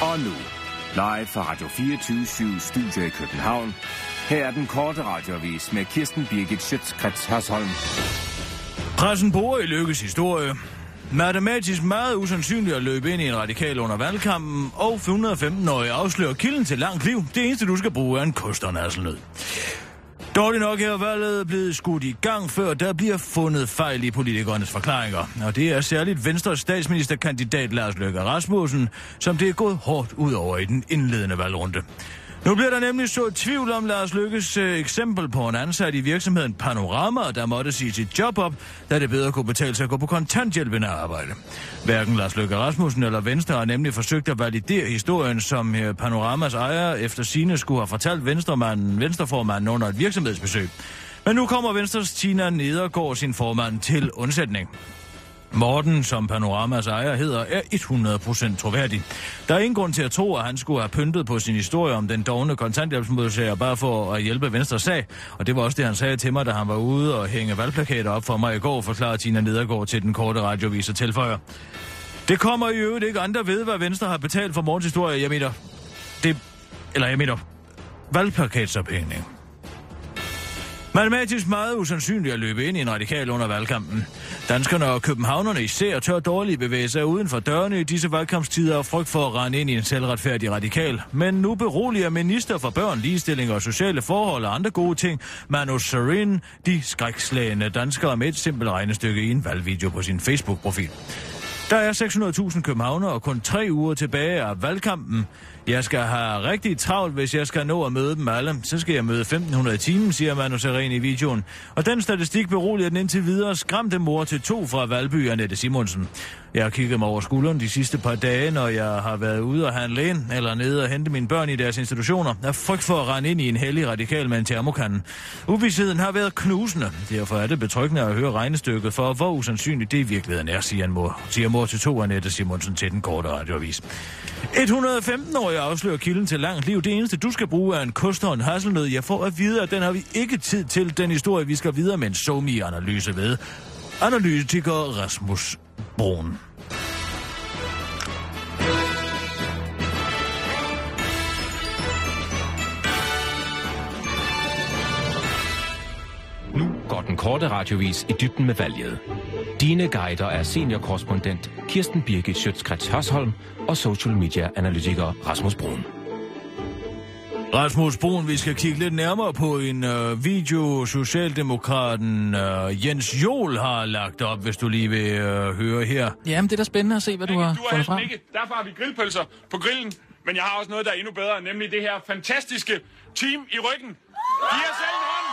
Og nu, live fra Radio 24 Studio i København. Her er den korte radiovis med Kirsten Birgit Schøtzgrads Hasholm. Pressen bruger i Lykkes historie. Matematisk meget usandsynligt at løbe ind i en radikal under valgkampen, og 115-årige afslører kilden til langt liv. Det eneste, du skal bruge, er en kost og. Dårligt nok er valget blevet skudt i gang, før der bliver fundet fejl i politikernes forklaringer. Og det er særligt Venstres statsministerkandidat Lars Løkke Rasmussen, som det er gået hårdt ud over i den indledende valgrunde. Nu bliver der nemlig så tvivl om Lars Lykkes øh, eksempel på en ansat i virksomheden Panorama, der måtte sige sit job op, da det bedre kunne betale sig at gå på kontanthjælp end at arbejde. Hverken Lars Løkke Rasmussen eller Venstre har nemlig forsøgt at validere historien, som øh, Panoramas ejer efter sine skulle have fortalt Venstremanden, Venstreformanden under et virksomhedsbesøg. Men nu kommer Venstres Tina Nedergaard sin formand til undsætning. Morten, som Panoramas ejer hedder, er 100% troværdig. Der er ingen grund til at tro, at han skulle have pyntet på sin historie om den dogne kontanthjælpsmodtager bare for at hjælpe Venstre sag. Og det var også det, han sagde til mig, da han var ude og hænge valgplakater op for mig i går, forklarede Tina Nedergaard til den korte radiovis og tilføjer. Det kommer i øvrigt ikke andre ved, hvad Venstre har betalt for Mortens historie. Jeg mener, det... Eller jeg mener, valgplakatsophængning. Matematisk meget usandsynligt at løbe ind i en radikal under valgkampen. Danskerne og københavnerne især tør dårligt bevæge sig uden for dørene i disse valgkampstider og frygt for at rende ind i en selvretfærdig radikal. Men nu beroliger minister for børn, ligestilling og sociale forhold og andre gode ting, Manu Sarin, de skrækslagende danskere med et simpelt regnestykke i en valgvideo på sin Facebook-profil. Der er 600.000 københavnere og kun tre uger tilbage af valgkampen. Jeg skal have rigtig travlt, hvis jeg skal nå at møde dem alle. Så skal jeg møde 1500 i timen, siger Manu Seren i videoen. Og den statistik beroliger den indtil videre skræmte mor til to fra Valby, Annette Simonsen. Jeg har kigget mig over skulderen de sidste par dage, når jeg har været ude og handle ind, eller nede og hente mine børn i deres institutioner. Jeg frygt for at rende ind i en hellig radikal med en termokande. Uvidsheden har været knusende. Derfor er det betryggende at høre regnestykket for, hvor usandsynligt det i virkeligheden er, siger, mor, siger mor til to Annette Simonsen til den korte radioavis. 115 år afsløre kilden til langt liv. Det eneste, du skal bruge, er en kost og en hasselnød. Jeg får at vide, at den har vi ikke tid til. Den historie, vi skal videre med en somi-analyse ved. Analytiker Rasmus Brun. Nu går den korte radiovis i dybden med valget. Dine guider er seniorkorrespondent Kirsten Birgit Schøtzgrads Hørsholm og social media analytiker Rasmus Brun. Rasmus Brun, vi skal kigge lidt nærmere på en øh, video, Socialdemokraten øh, Jens Jol har lagt op, hvis du lige vil øh, høre her. Jamen, det er da spændende at se, hvad du har du fundet frem. ikke. Derfor har vi grillpølser på grillen. Men jeg har også noget, der er endnu bedre, nemlig det her fantastiske team i ryggen. Giv os selv en hånd.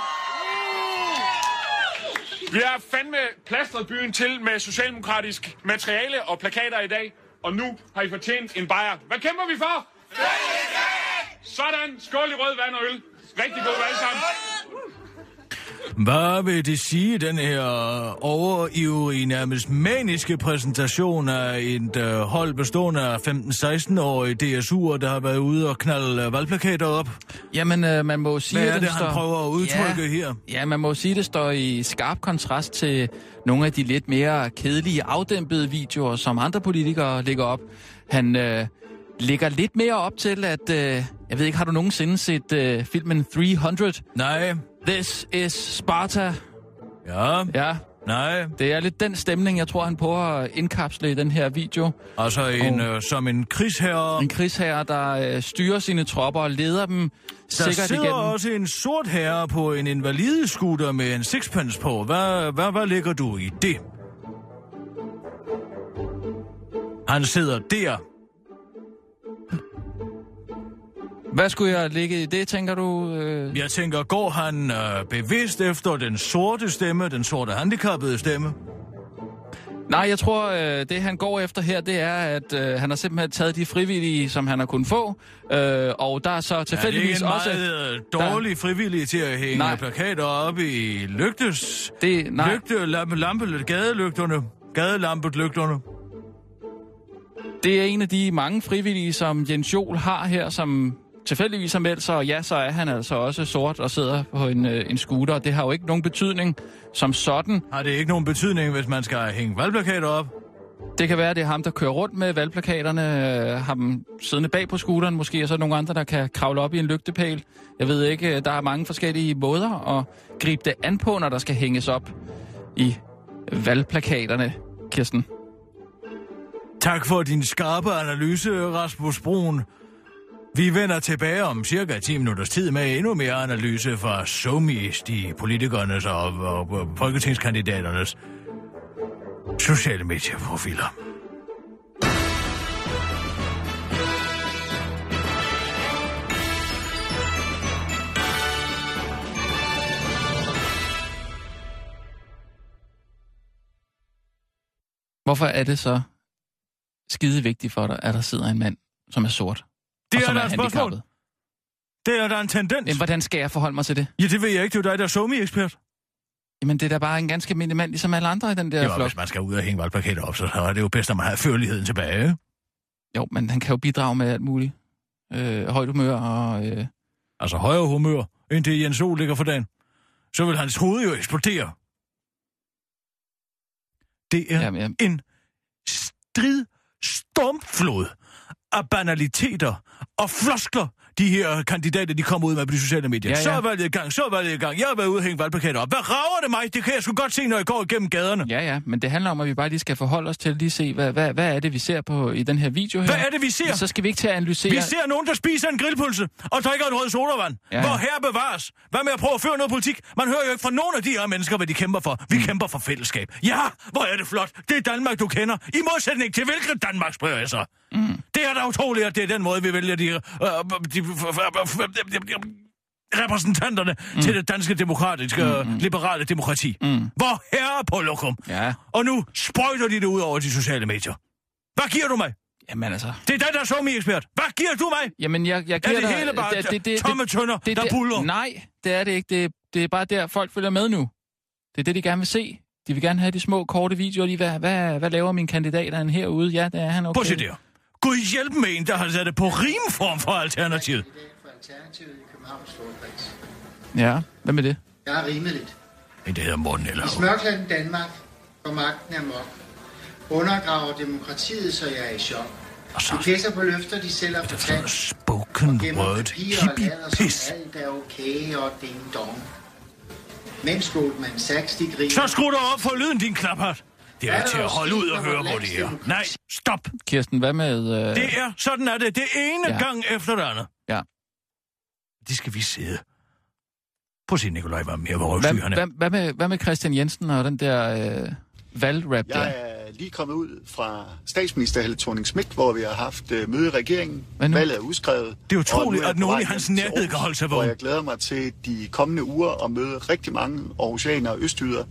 Vi har fandme plastret byen til med socialdemokratisk materiale og plakater i dag. Og nu har I fortjent en bajer. Hvad kæmper vi for? Sådan. Skål i rød vand og øl. Rigtig god sammen. Hvad vil det sige, den her overivrige, nærmest maniske præsentation af et øh, hold bestående af 15-16-årige DSU'er, der har været ude og knalde øh, valgplakater op? Jamen, øh, man må sige, Hvad er at det, den han står... prøver at udtrykke ja, her? Ja, man må sige, at det står i skarp kontrast til nogle af de lidt mere kedelige, afdæmpede videoer, som andre politikere lægger op. Han øh, lægger lidt mere op til, at... Øh, jeg ved ikke, har du nogensinde set øh, filmen 300? Nej. This is Sparta. Ja. Ja, Nej. det er lidt den stemning, jeg tror, han prøver at indkapsle i den her video. Altså en, øh, som en krigsherre. En krigsherre, der øh, styrer sine tropper og leder dem Der sikkert sidder igennem. også en sort herre på en invalidescooter med en sixpence på. Hvad, hvad, hvad lægger du i det? Han sidder der. Hvad skulle jeg lægge i det, tænker du? Øh... Jeg tænker, går han øh, bevidst efter den sorte stemme, den sorte handicappede stemme? Nej, jeg tror, øh, det han går efter her, det er, at øh, han har simpelthen taget de frivillige, som han har kunnet få, øh, og der er så Er det ikke tilfældigvis en også... meget øh, dårlig frivillig til at hænge Nej. plakater op i lygtes... Det, nej, Lygte, lampe, lampe, gadelygterne. Gadelampet-lygterne. det er en af de mange frivillige, som Jens Jol har her, som tilfældigvis har meldt sig, og ja, så er han altså også sort og sidder på en, øh, en scooter. Det har jo ikke nogen betydning som sådan. Har det ikke nogen betydning, hvis man skal hænge valgplakater op? Det kan være, det er ham, der kører rundt med valgplakaterne, øh, ham siddende bag på scooteren måske, og så nogle andre, der kan kravle op i en lygtepæl. Jeg ved ikke, øh, der er mange forskellige måder at gribe det an på, når der skal hænges op i valgplakaterne, Kirsten. Tak for din skarpe analyse, Rasmus Brun. Vi vender tilbage om cirka 10 minutters tid med endnu mere analyse fra SOMIS, de politikernes og, og, og folketingskandidaternes sociale medieprofiler. Hvorfor er det så skide vigtigt for dig, at der sidder en mand, som er sort, det er er et spørgsmål. Det er der en tendens. Jamen, hvordan skal jeg forholde mig til det? Ja, det ved jeg ikke. Det er jo dig, der er SOMI-ekspert. Jamen, det er da bare en ganske almindelig mand, ligesom alle andre i den der Ja, flok. hvis man skal ud og hænge valgplakater op, så er det jo bedst, at man har førligheden tilbage. Jo, men han kan jo bidrage med alt muligt. Øh, højt humør og... Øh, Altså højere humør, end det Jens Sol ligger for dagen. Så vil hans hoved jo eksplodere. Det er Jamen, jamen. en strid stormflod af banaliteter og floskler, de her kandidater, de kommer ud med på de sociale medier. Ja, ja. Så er valget i gang, så er valget i gang. Jeg har været ude og hænge valgplakater op. Hvad rager det mig? Det kan jeg sgu godt se, når jeg går igennem gaderne. ja, ja, men det handler om, at vi bare lige skal forholde os til lige se, hvad, hvad, hvad er det, vi ser på i den her video her. Hvad er det, vi ser? Så skal vi ikke til at analysere... Vi ser nogen, der spiser en grillpølse og drikker en rød sodavand. Ja. Ja. Hvor her bevares. Hvad med at prøve at føre noget politik? Man hører jo ikke fra nogen af de her mennesker, hvad de kæmper for. Vi mm. kæmper for fællesskab. Ja, hvor er det flot. Det er Danmark, du kender. I modsætning til hvilket Danmark, spørger jeg så. Mm. Det er da utroligt, at det er den måde, vi vælger de, øh, de, de, de repræsentanterne mm. til det danske demokratiske, mm, mm. liberale demokrati. Mm. Hvor herre på lokum. Ja, Og nu sprøjter de det ud over de sociale medier. Hvad giver du mig? jamen altså... Det er den, der er somi-ekspert. Hvad giver du mig? Jamen, jeg, jeg Er giver det dig... hele bare tomme tønder, der det, buller? Nej, det er det ikke. Det, det er bare der, folk følger med nu. Det er det, de gerne vil se. De vil gerne have de små, korte videoer. Lige, hvad, hvad, hvad laver min kandidat er han herude? Ja, det er han okay. Prøv der. Gud hjælp med en, der har sat det på rimform for alternativet. for Alternativet i Københavns Storkreds. Ja, hvad med det? Jeg er rimeligt. En, der hedder Morten eller I smørklæden Danmark, hvor magten er mok, undergraver demokratiet, så jeg er i chok. Og så De pisser på løfter, de selv har er det fortalt. spoken word. Hippie lader som pis. alt er okay og ding dong. Mens Goldman Sachs, de griner. Så skru dig op for lyden, din knaphat. Det er jo til at holde ud og høre på det her. Nej, stop. Kirsten, hvad med... Øh... Det er, sådan er det. Det ene Ja. gang efter det andet. Ja. de skal vi sidde. Prøv at se, Nikolaj, hvor mere hvor Hvad, hvad, hvad, med, hvad med Christian Jensen og den der øh, valgrap der? Jeg er lige kommet ud fra statsminister Helle thorning Schmidt, hvor vi har haft øh, møde i regeringen. Hvad nu? Valget er udskrevet. Det er utroligt, at på nogen i hans nærhed kan holde sig vågen. jeg glæder mig til de kommende uger at møde rigtig mange aarhusianere og østyder,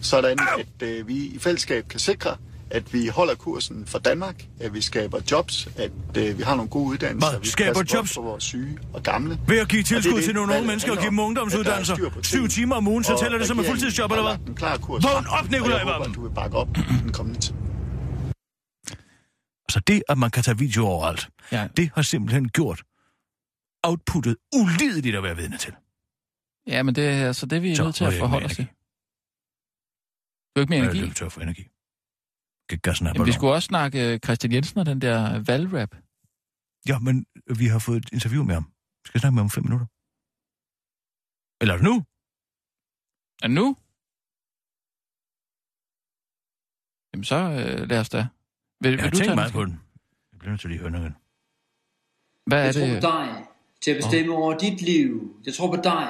sådan at øh, vi i fællesskab kan sikre, at vi holder kursen for Danmark, at vi skaber jobs, at øh, vi har nogle gode uddannelser, Hvad? vi Skaber jobs? for vores syge og gamle. Ved at give tilskud det, til nogle unge mennesker og give dem om. ungdomsuddannelser. Er Syv timer om ugen, så tæller det som et fuldtidsjob, eller hvad? en klar kurs Vågn op, Nikolaj at du vil bakke op i den kommende tid. Altså det, at man kan tage video overalt, Ja. det har simpelthen gjort outputtet ulideligt at være vidne til. Ja, men det er altså det, vi er Så nødt til at forholde os til. Du er ikke mere Jeg er energi? løbet tør for energi. Gassen af Jamen, vi skulle også snakke øh, Christian Jensen og den der valgrap. Ja, men vi har fået et interview med ham. Vi skal snakke med ham om fem minutter. Eller er det nu? Og nu? Jamen så øh, lad os da. Vil, Jeg vil har du tænkt meget på den. Jeg bliver nødt til lige at høre noget. Hvad er Jeg tror det? på dig til at bestemme over dit liv. Jeg tror på dig.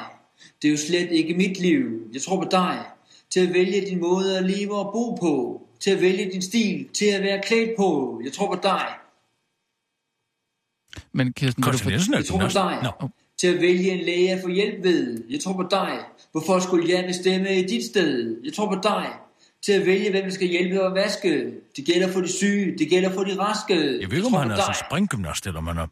Det er jo slet ikke mit liv. Jeg tror på dig til at vælge din måde at leve og bo på. Til at vælge din stil. Til at være klædt på. Jeg tror på dig. Men Kirsten, vil du for... Jeg tror på dig. Nå, Til at vælge en læge at få hjælp ved. Jeg tror på dig. Hvorfor skulle jeg bestemme i dit sted? Jeg tror på dig. Til at vælge, hvem der skal hjælpe og vaske. Det gælder for de syge. Det gælder for de raske. jeg ved ikke, om han er dig. altså springgymnast, eller man er...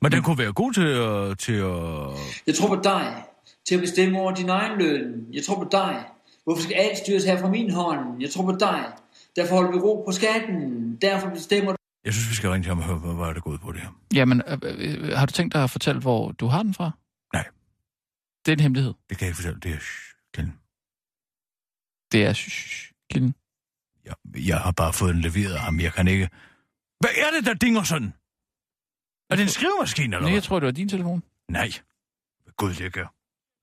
Men den kunne være god til at... Til at... Jeg tror på dig til at bestemme over din egen løn. Jeg tror på dig. Hvorfor skal alt styres her fra min hånd? Jeg tror på dig. Derfor holder vi ro på skatten. Derfor bestemmer Jeg synes, vi skal ringe til ham og høre, hvad hvad er det gået på det her. Jamen, øh, øh, har du tænkt dig at fortælle, hvor du har den fra? Nej. Det er en hemmelighed. Det kan jeg ikke fortælle. Det er... Kjeld. Det er kilden. Jeg, jeg har bare fået den leveret af ham. Jeg kan ikke... Hvad er det, der dinger sådan? Er det en skrivemaskine, eller Nej, hvad? jeg tror, det var din telefon. Nej. Gud, det gør.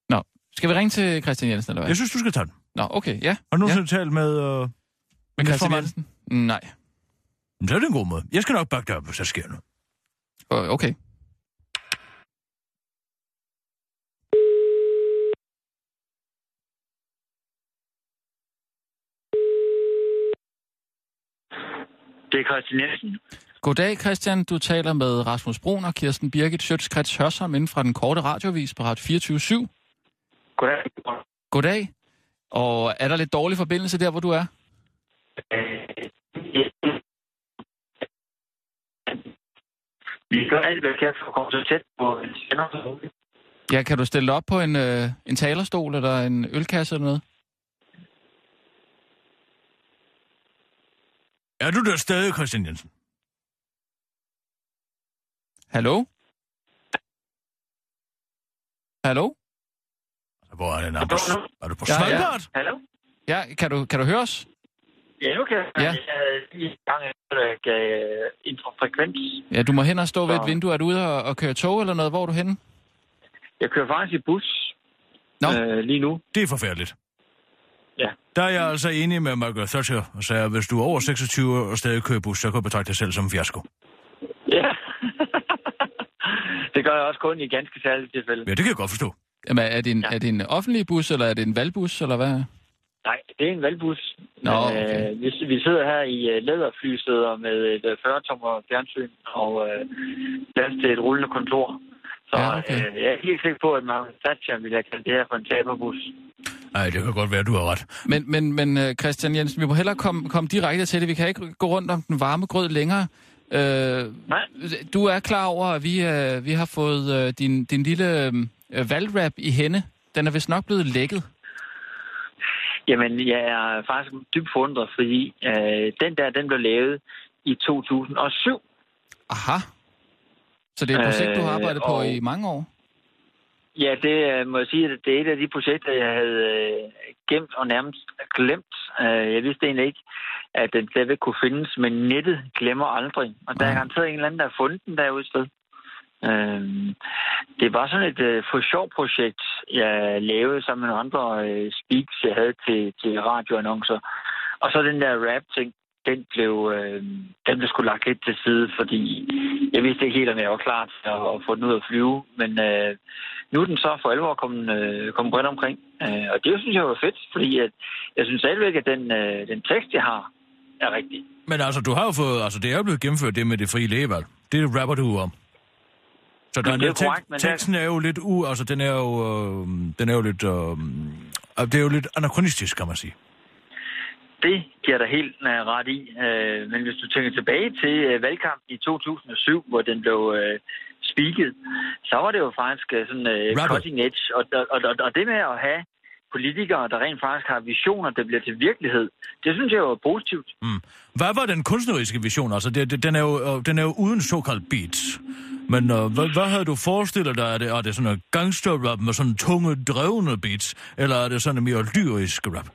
Nå, skal vi ringe til Christian Jensen, eller hvad? Jeg synes, du skal tage den. Nå, okay, ja. Har du ja. nogensinde talt med... Øh... Med Christian? Jensen? Nej. Men Så er det en god måde. Jeg skal nok bakke dig op, hvis der sker noget. Øh, Okay. Det er Christian Jensen. Goddag, Christian. Du taler med Rasmus Brun og Kirsten Birgit Schøtzgrads Hørsholm inden fra den korte radiovis på Radio 24 Goddag. Goddag. Og er der lidt dårlig forbindelse der, hvor du er? Vi gør alt, hvad vi kan for at komme så tæt på en sender som muligt. Ja, kan du stille op på en, øh, en talerstol eller en ølkasse eller noget? Er du der stadig, Christian Jensen? Hallo? Hallo? Hvor er den Anders? Er du på Ja, ja. Svalbard? Hallo? Ja, kan du, kan du høre os? Ja, nu kan jeg. Ja. Jeg er lige i gang med at gav infrafrekvens. Ja, du må hen og stå ved et vindue. Er du ude og, og køre tog eller noget? Hvor er du henne? Jeg kører faktisk i bus Nå. øh, lige nu. Det er forfærdeligt. Ja. Der er jeg altså enig med Margaret Thatcher og sagde, at hvis du er over 26 og stadig kører bus, så kan du betragte dig selv som en fiasko. Ja. det gør jeg også kun i ganske særlige tilfælde. Ja, det kan jeg godt forstå. Jamen, er det, en, Ja. er det en offentlig bus, eller er det en valgbus, eller hvad? Nej, det er en valgbus. Nå, okay. øh, vi, vi sidder her i uh, læderflysæder med et uh, 40-tommer fjernsyn og uh, plads til et rullende kontor. Så Ja, okay. øh, jeg er helt sikker på, at Margaret Thatcher ville have kaldt det her for en taberbus. Nej, det kan godt være, du har ret. Men, men, men øh, Christian Jensen, vi må hellere komme, komme direkte til det. Vi kan ikke gå rundt om den varme grød længere. Øh, Nej. du er klar over, at vi, øh, vi har fået øh, din, din lille øh, valgrap i hende. Den er vist nok blevet lækket. Jamen, jeg er faktisk dybt forundret, fordi øh, den der, den blev lavet i 2007. Aha. Så det er et projekt, du har Øh, arbejdet på og- i mange år? Ja, det øh, må jeg sige, at det er et af de projekter, jeg havde øh, gemt og nærmest glemt. Øh, jeg vidste egentlig ikke, at den stadigvæk kunne findes, men nettet glemmer aldrig. Og der er garanteret en eller anden, der har fundet den derude sted. Øh, det var sådan et øh, for sjov projekt, jeg lavede sammen med andre øh, speaks, jeg havde til, til radioannoncer. Og så den der rap-ting. den blev, øh, den blev sgu lagt lidt til side, fordi jeg vidste ikke helt, om jeg var klar til at, at få den ud at flyve. Men øh, nu er den så for alvor kommet, øh, kommet bredt omkring. Øh, og det synes jeg var fedt, fordi at, jeg synes stadigvæk, at den, øh, den tekst, jeg har, er rigtig. Men altså, du har jo fået... Altså, det er jo blevet gennemført, det med det frie lægevalg. Det rapper du om. Så der, det er korrekt, men teksten er jo lidt u... Altså, den er jo... Øh, den er jo lidt... Øh, det er jo lidt anachronistisk, kan man sige. Det giver dig helt uh, ret i. Uh, men hvis du tænker tilbage til uh, valgkampen i 2007, hvor den blev uh, spiket, så var det jo faktisk uh, sådan uh, cutting edge. Og, og, og, og det med at have politikere, der rent faktisk har visioner, der bliver til virkelighed, det synes jeg jo er positivt. Mm. Hvad var den kunstneriske vision? Altså, det, det, den, er jo, den er jo uden såkaldt beats. Men uh, hvad, hvad havde du forestillet dig? Er det, er det sådan en gangsterrap med sådan tunge, drevne beats? Eller er det sådan en mere lyrisk rap?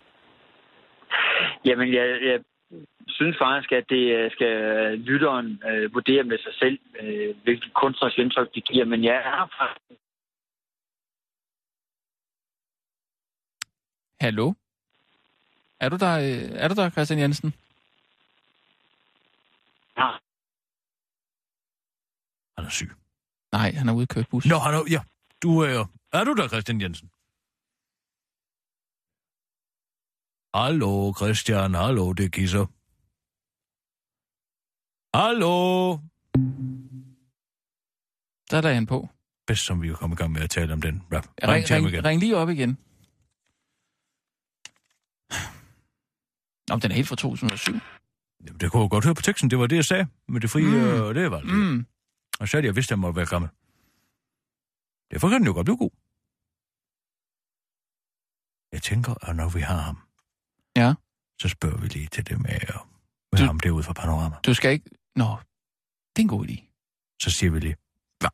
Jamen, jeg, jeg synes faktisk, at det skal lytteren øh, vurdere med sig selv, øh, hvilket kunstnerisk indtryk det giver. Men jeg er faktisk... Hallo? Er du der, øh, er du der Christian Jensen? Ja. Han er syg. Nej, han er ude at køre bus. Nå, han er, ja. Du er Er du der, Christian Jensen? Hallo, Christian. Hallo, det er Kisser. Hallo? Der er han på. Bedst som vi er kommet i gang med at tale om den rap. Ring, ring, ring, ring lige op igen. Om den er helt fra 2007. Jamen, det kunne jeg godt høre på teksten. Det var det, jeg sagde med det frie, mm. og det var det. Mm. Og så er det, jeg vidste, at jeg måtte være gammel. Derfor kan den jo godt blive god. Jeg tænker, at når vi har ham, ja. så spørger vi lige til det med, med du, ham derude fra Panorama. Du skal ikke... Nå, det er en god idé. Så siger vi lige, hvad,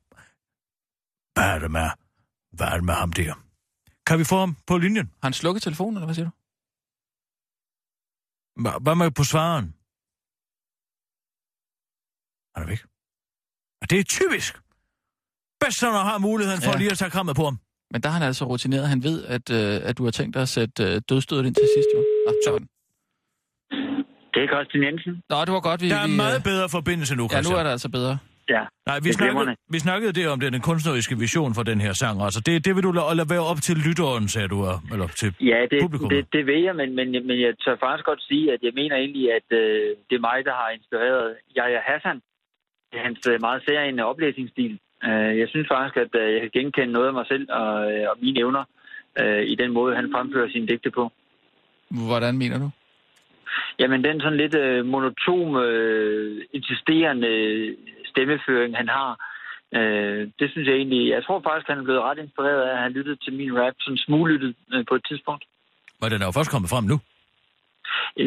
hvad er det med, hvad er det med ham der? Kan vi få ham på linjen? Har han slukket telefonen, eller hvad siger du? Hvad med på svaren? Han er væk. Det er typisk. Bedst, når har muligheden for ja. lige at tage krammet på ham. Men der er han altså rutineret. Han ved, at, øh, at du har tænkt dig at sætte øh, dødstødet ind til sidst, jo. Nå, sådan. Det er Christian Jensen. Nå, det var godt, vi... Der er vi, meget bedre forbindelse nu, Christian. Ja, nu er det altså bedre. Ja, Nej, vi snakkede, vi snakkede det om den kunstneriske vision for den her sang. Altså, det, det vil du lade, lade være op til lytteren, sagde du, eller til ja, det, publikum. det, det vil jeg, men, men, men jeg tør faktisk godt sige, at jeg mener egentlig, at øh, det er mig, der har inspireret Jaja Hassan. Hans øh, meget særlige oplæsningsstil. Øh, jeg synes faktisk, at øh, jeg kan genkende noget af mig selv og, og mine evner i den måde, han fremfører sine digte på. Hvordan mener du? Jamen, den sådan lidt øh, monotom, øh, insisterende stemmeføring, han har, øh, det synes jeg egentlig... Jeg tror faktisk, han er blevet ret inspireret af, at han lyttede til min rap, sådan smuglyttet øh, på et tidspunkt. Men den er jo først kommet frem nu.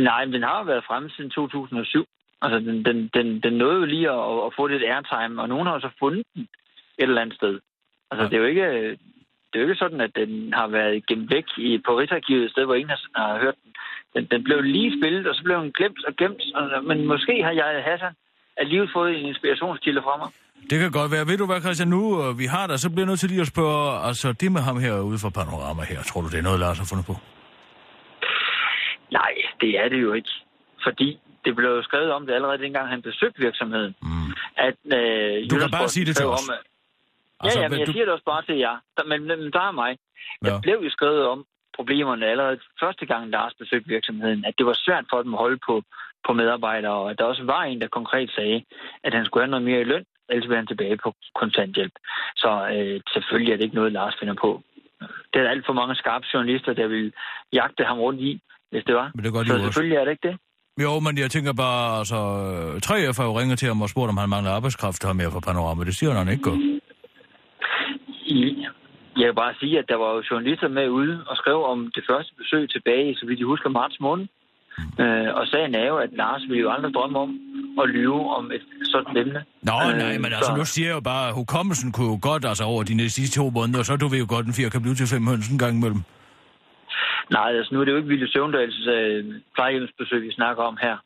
Nej, men den har været fremme siden 2007. Altså, den, den, den, den nåede jo lige at, at få lidt airtime, og nogen har jo så fundet den et eller andet sted. Altså, ja. det er jo ikke... Det er jo ikke sådan, at den har været gemt væk i, på Rigsarkivet, et sted, hvor ingen har, har hørt den. den. Den blev lige spillet, og så blev den glemt og gemt. Men måske har jeg Hassan alligevel fået en inspirationskilde fra mig. Det kan godt være. Ved du hvad, Christian, nu øh, vi har der, så bliver jeg nødt til lige at spørge, altså det med ham herude fra Panorama her, tror du, det er noget, Lars har fundet på? Nej, det er det jo ikke. Fordi det blev jo skrevet om det allerede dengang, han besøgte virksomheden. Mm. At, øh, du kan bare sige det til os. Om, ja, altså, ja, men jeg du... siger det også bare til jer. Men, men der er mig. Ja. Der blev jo skrevet om problemerne allerede første gang, Lars besøgte virksomheden, at det var svært for dem at holde på, på medarbejdere, og at der også var en, der konkret sagde, at han skulle have noget mere i løn, ellers ville han tilbage på kontanthjælp. Så øh, selvfølgelig er det ikke noget, Lars finder på. Det er alt for mange skarpe journalister, der vil jagte ham rundt i, hvis det var. Men det gør de Så selvfølgelig er det ikke det. Jo, men jeg tænker bare, altså, 3F har jo ringet til ham og spurgt, om han mangler arbejdskraft her med for Panorama. Det siger han ikke. I, jeg kan bare sige, at der var jo journalister med ude og skrev om det første besøg tilbage, så vidt jeg husker, marts måned. Øh, og sagen er jo, at Lars ville jo aldrig drømme om at lyve om et sådan emne. Nå, øh, nej, men altså, så... nu siger jeg jo bare, at hukommelsen kunne jo godt, altså over de næste sidste to måneder, og så du ved jo godt, en fire kan blive til fem høns en gang imellem. Nej, altså nu er det jo ikke Ville Søvndals øh, plejehjemsbesøg, vi snakker om her.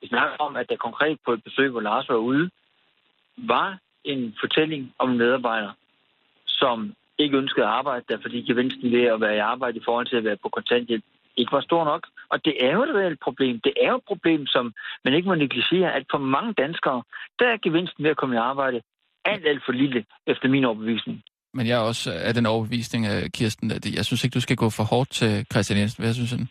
Vi snakker om, at der konkret på et besøg, hvor Lars var ude, var en fortælling om en medarbejder, som ikke ønskede at arbejde der, fordi gevinsten ved at være i arbejde i forhold til at være på kontanthjælp ikke var stor nok. Og det er jo et reelt problem. Det er jo et problem, som man ikke må negligere, at for mange danskere, der er gevinsten ved at komme i arbejde alt, alt for lille, efter min overbevisning. Men jeg er også af den overbevisning, Kirsten, at jeg synes ikke, du skal gå for hårdt til Christian Jensen. Hvad synes sådan?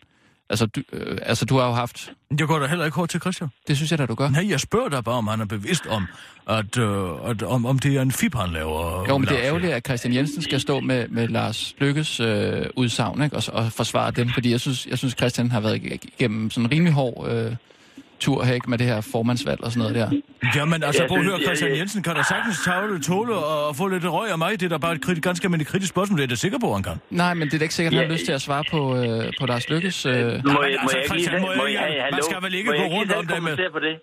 Altså du, øh, altså, du har jo haft... Jeg går da heller ikke hårdt til Christian. Det synes jeg da, du gør. Nej, jeg spørger dig bare, om han er bevidst om, at, øh, at om, om det er en fib, han laver. Jo, men det er ærgerligt, at Christian Jensen skal stå med, med Lars Lykkes øh, udsagn ikke? Og, og forsvare dem, fordi jeg synes, jeg synes Christian har været igennem sådan en rimelig hård... Øh, tur her, ikke, med det her formandsvalg og sådan noget der. Jamen, altså, prøv at høre, Christian Jensen kan da sagtens tavle, tåle og få lidt røg af mig. Det er da bare et kritisk, ganske almindeligt kritisk spørgsmål, det er jeg sikker på, han kan. Nej, men det er da ikke sikkert, at han har lyst til at svare på, øh, på Lars Lykkes... Øh... Må jeg, altså, må jeg, Christian, må jeg, jeg, man skal vel ikke gå rundt om det med... På det?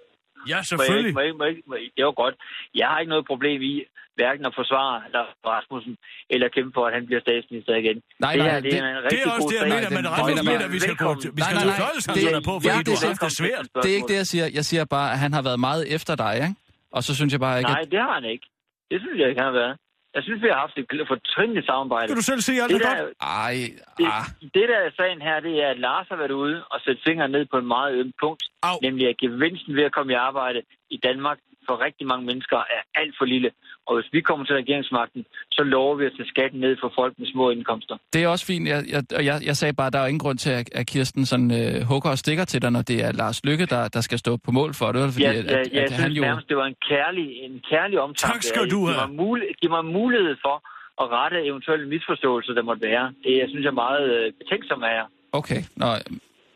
Ja, selvfølgelig. Må jeg, må jeg, må jeg, det var godt. Jeg har ikke noget problem i, hverken at forsvare Lars Rasmussen, eller kæmpe for, at han bliver statsminister igen. Nej, det, nej, det, det, er, en det er også det, jeg mener, men Rasmus mener, at vi skal gå vi skal tage fløjelshandlerne på, fordi du har haft det svært. Det er ikke det, jeg siger. Jeg siger bare, at han har været meget efter dig, ikke? Og så synes jeg bare ikke... Nej, det har han ikke. Det synes jeg ikke, han har været. Jeg synes, vi har haft et fortrændigt samarbejde. Kan du selv se alt det, godt? Ej, det, ah. det, der er sagen her, det er, at Lars har været ude og sætte fingeren ned på en meget øm punkt. Au. Nemlig at gevinsten ved at komme i arbejde i Danmark for rigtig mange mennesker er alt for lille. Og hvis vi kommer til regeringsmagten, så lover vi at tage skatten ned for folk med små indkomster. Det er også fint. Jeg, jeg, jeg, jeg sagde bare, at der er ingen grund til, at, at Kirsten sådan, uh, hugger og stikker til dig, når det er Lars Lykke, der, der skal stå på mål for det. Fordi, ja, at, ja, at, jeg at synes han jo... nærmest, det var en kærlig, en kærlig omtanke. Tak skal du have. Giv mig, mulighed, giv mig mulighed for at rette eventuelle misforståelser, der måtte være. Det jeg synes jeg er meget uh, betænksom af jer. Okay, Nå,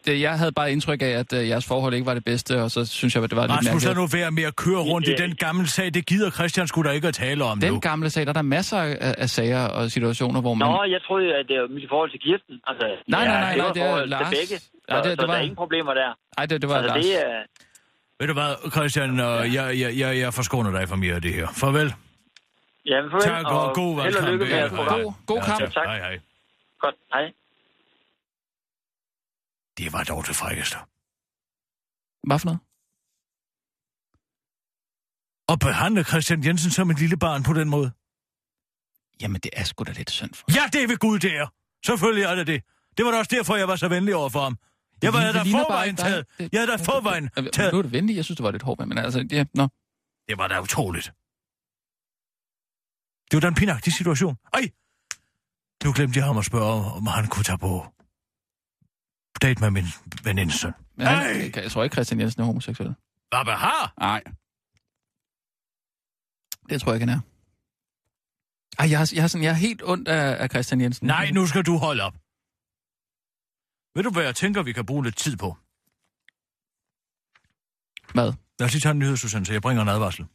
jeg havde bare indtryk af, at uh, jeres forhold ikke var det bedste, og så synes jeg, at det var Rasmus, lidt mærkeligt. Rasmus, nu være med at køre rundt ja, i den gamle sag. Det gider Christian skulle da ikke at tale om Den nu. gamle sag, der er der masser af, af sager og situationer, hvor man... Nå, jeg troede, at det var mit forhold til Kirsten. Altså, nej, nej, nej, nej, det er Lars. Til begge. Så, ja, det, det, så var... der er ingen problemer der. Nej, det, det var altså, Lars. Det er... Ved du hvad, Christian, øh, jeg, jeg, jeg, jeg forskåner dig for mere af det her. Farvel. Jamen, farvel. Tak, og, og god valgkamp. Held og lykke med at God, god kamp. Ja, tak. Hej, hej. Godt, hej. Det var dog det frækkeste. Hvad for noget? Og behandle Christian Jensen som et lille barn på den måde. Jamen, det er sgu da lidt synd for Ja, det er ved Gud, det er. Selvfølgelig er det det. Det var da også derfor, jeg var så venlig over for ham. Jeg var da forvejen taget. Jeg havde da forvejen taget. Nu er det venlig. Jeg synes, det var lidt hårdt, men altså, ja, nå. Det var da utroligt. Det var da en pinagtig situation. Ej! Nu glemte jeg ham at spørge, om han kunne tage på date med min venindes søn. Men han, jeg, tror ikke, Christian Jensen er homoseksuel. Hvad har? Nej. Det tror jeg ikke, han er. Ej, jeg har, jeg har, sådan, jeg er helt ondt af, af Christian Jensen. Nej, nu skal du holde op. Ved du, hvad jeg tænker, vi kan bruge lidt tid på? Hvad? Lad os lige tage en nyhed, Susanne, så jeg bringer en advarsel.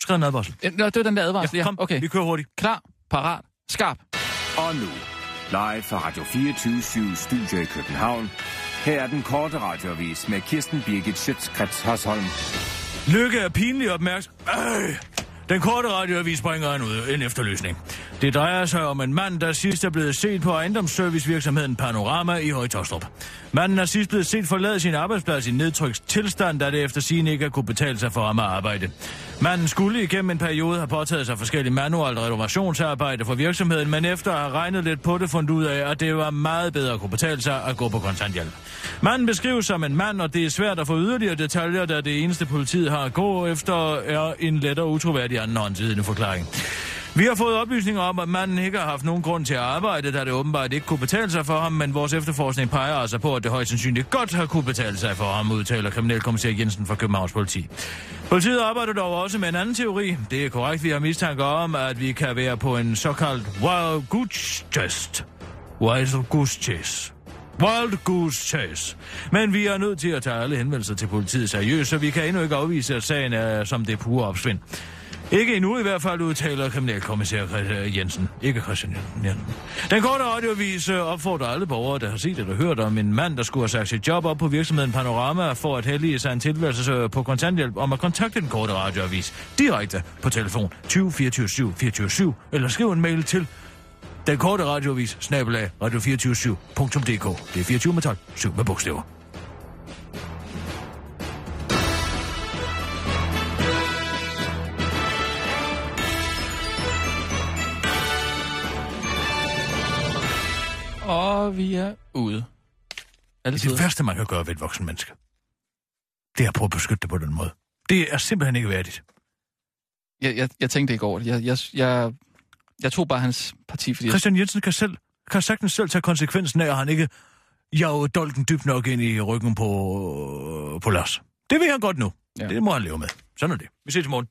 Skriv en advarsel. Ja, det var den der advarsel, ja. Kom, okay. vi kører hurtigt. Klar, parat, skarp. Og nu, live fra Radio 24 Studio i København. Her er den korte radiovis med Kirsten Birgit Schøtzgrads Hasholm. Lykke er pinlig opmærksom. Øh. Den korte radioavis bringer en, ud, en efterløsning. Det drejer sig om en mand, der sidst er blevet set på ejendomsservicevirksomheden Panorama i Højtostrup. Manden er sidst blevet set forlade sin arbejdsplads i nedtrykt tilstand, da det efter sin ikke kunne betale sig for ham at arbejde. Manden skulle igennem en periode have påtaget sig forskellige manuelt renovationsarbejde for virksomheden, men efter at have regnet lidt på det, fundet ud af, at det var meget bedre at kunne betale sig at gå på kontanthjælp. Manden beskrives som en mand, og det er svært at få yderligere detaljer, da det eneste politiet har at gå efter er en let og utroværdig andenhåndsidende forklaring. Vi har fået oplysninger om, at manden ikke har haft nogen grund til at arbejde, da det åbenbart ikke kunne betale sig for ham, men vores efterforskning peger altså på, at det højst sandsynligt godt har kunne betale sig for ham, udtaler kriminalkommissær Jensen fra Københavns politi. Politiet arbejder dog også med en anden teori. Det er korrekt, vi har mistanke om, at vi kan være på en såkaldt wild goose chest. Wild goose chase. Wild Goose Chase. Men vi er nødt til at tage alle henvendelser til politiet seriøst, så vi kan endnu ikke afvise, at sagen er som det pure opsvind. Ikke endnu i hvert fald, udtaler kriminalkommissær øh, Jensen. Ikke Christian Jensen. Den korte radiovis øh, opfordrer alle borgere, der har set eller hørt om en mand, der skulle have sagt sit job op på virksomheden Panorama for at hellige sig en tilværelse øh, på kontanthjælp, om at kontakte den korte radioavis direkte på telefon 20 24 7 24 7, eller skriv en mail til den korte radiovis, snabelag radio247.dk. Det er 24 med 12, 7 med bogstaver. Og vi er ude. Altid. Det værste, man kan gøre ved et voksen menneske. Det er at prøve at beskytte det på den måde. Det er simpelthen ikke værdigt. Jeg, jeg, jeg tænkte ikke over det. Jeg, jeg, jeg, jeg tog bare hans parti, fordi... Christian Jensen kan, selv, kan sagtens selv tage konsekvensen af, at han ikke jager dolken dybt nok ind i ryggen på, på Lars. Det vil han godt nu. Ja. Det må han leve med. Sådan er det. Vi ses i morgen.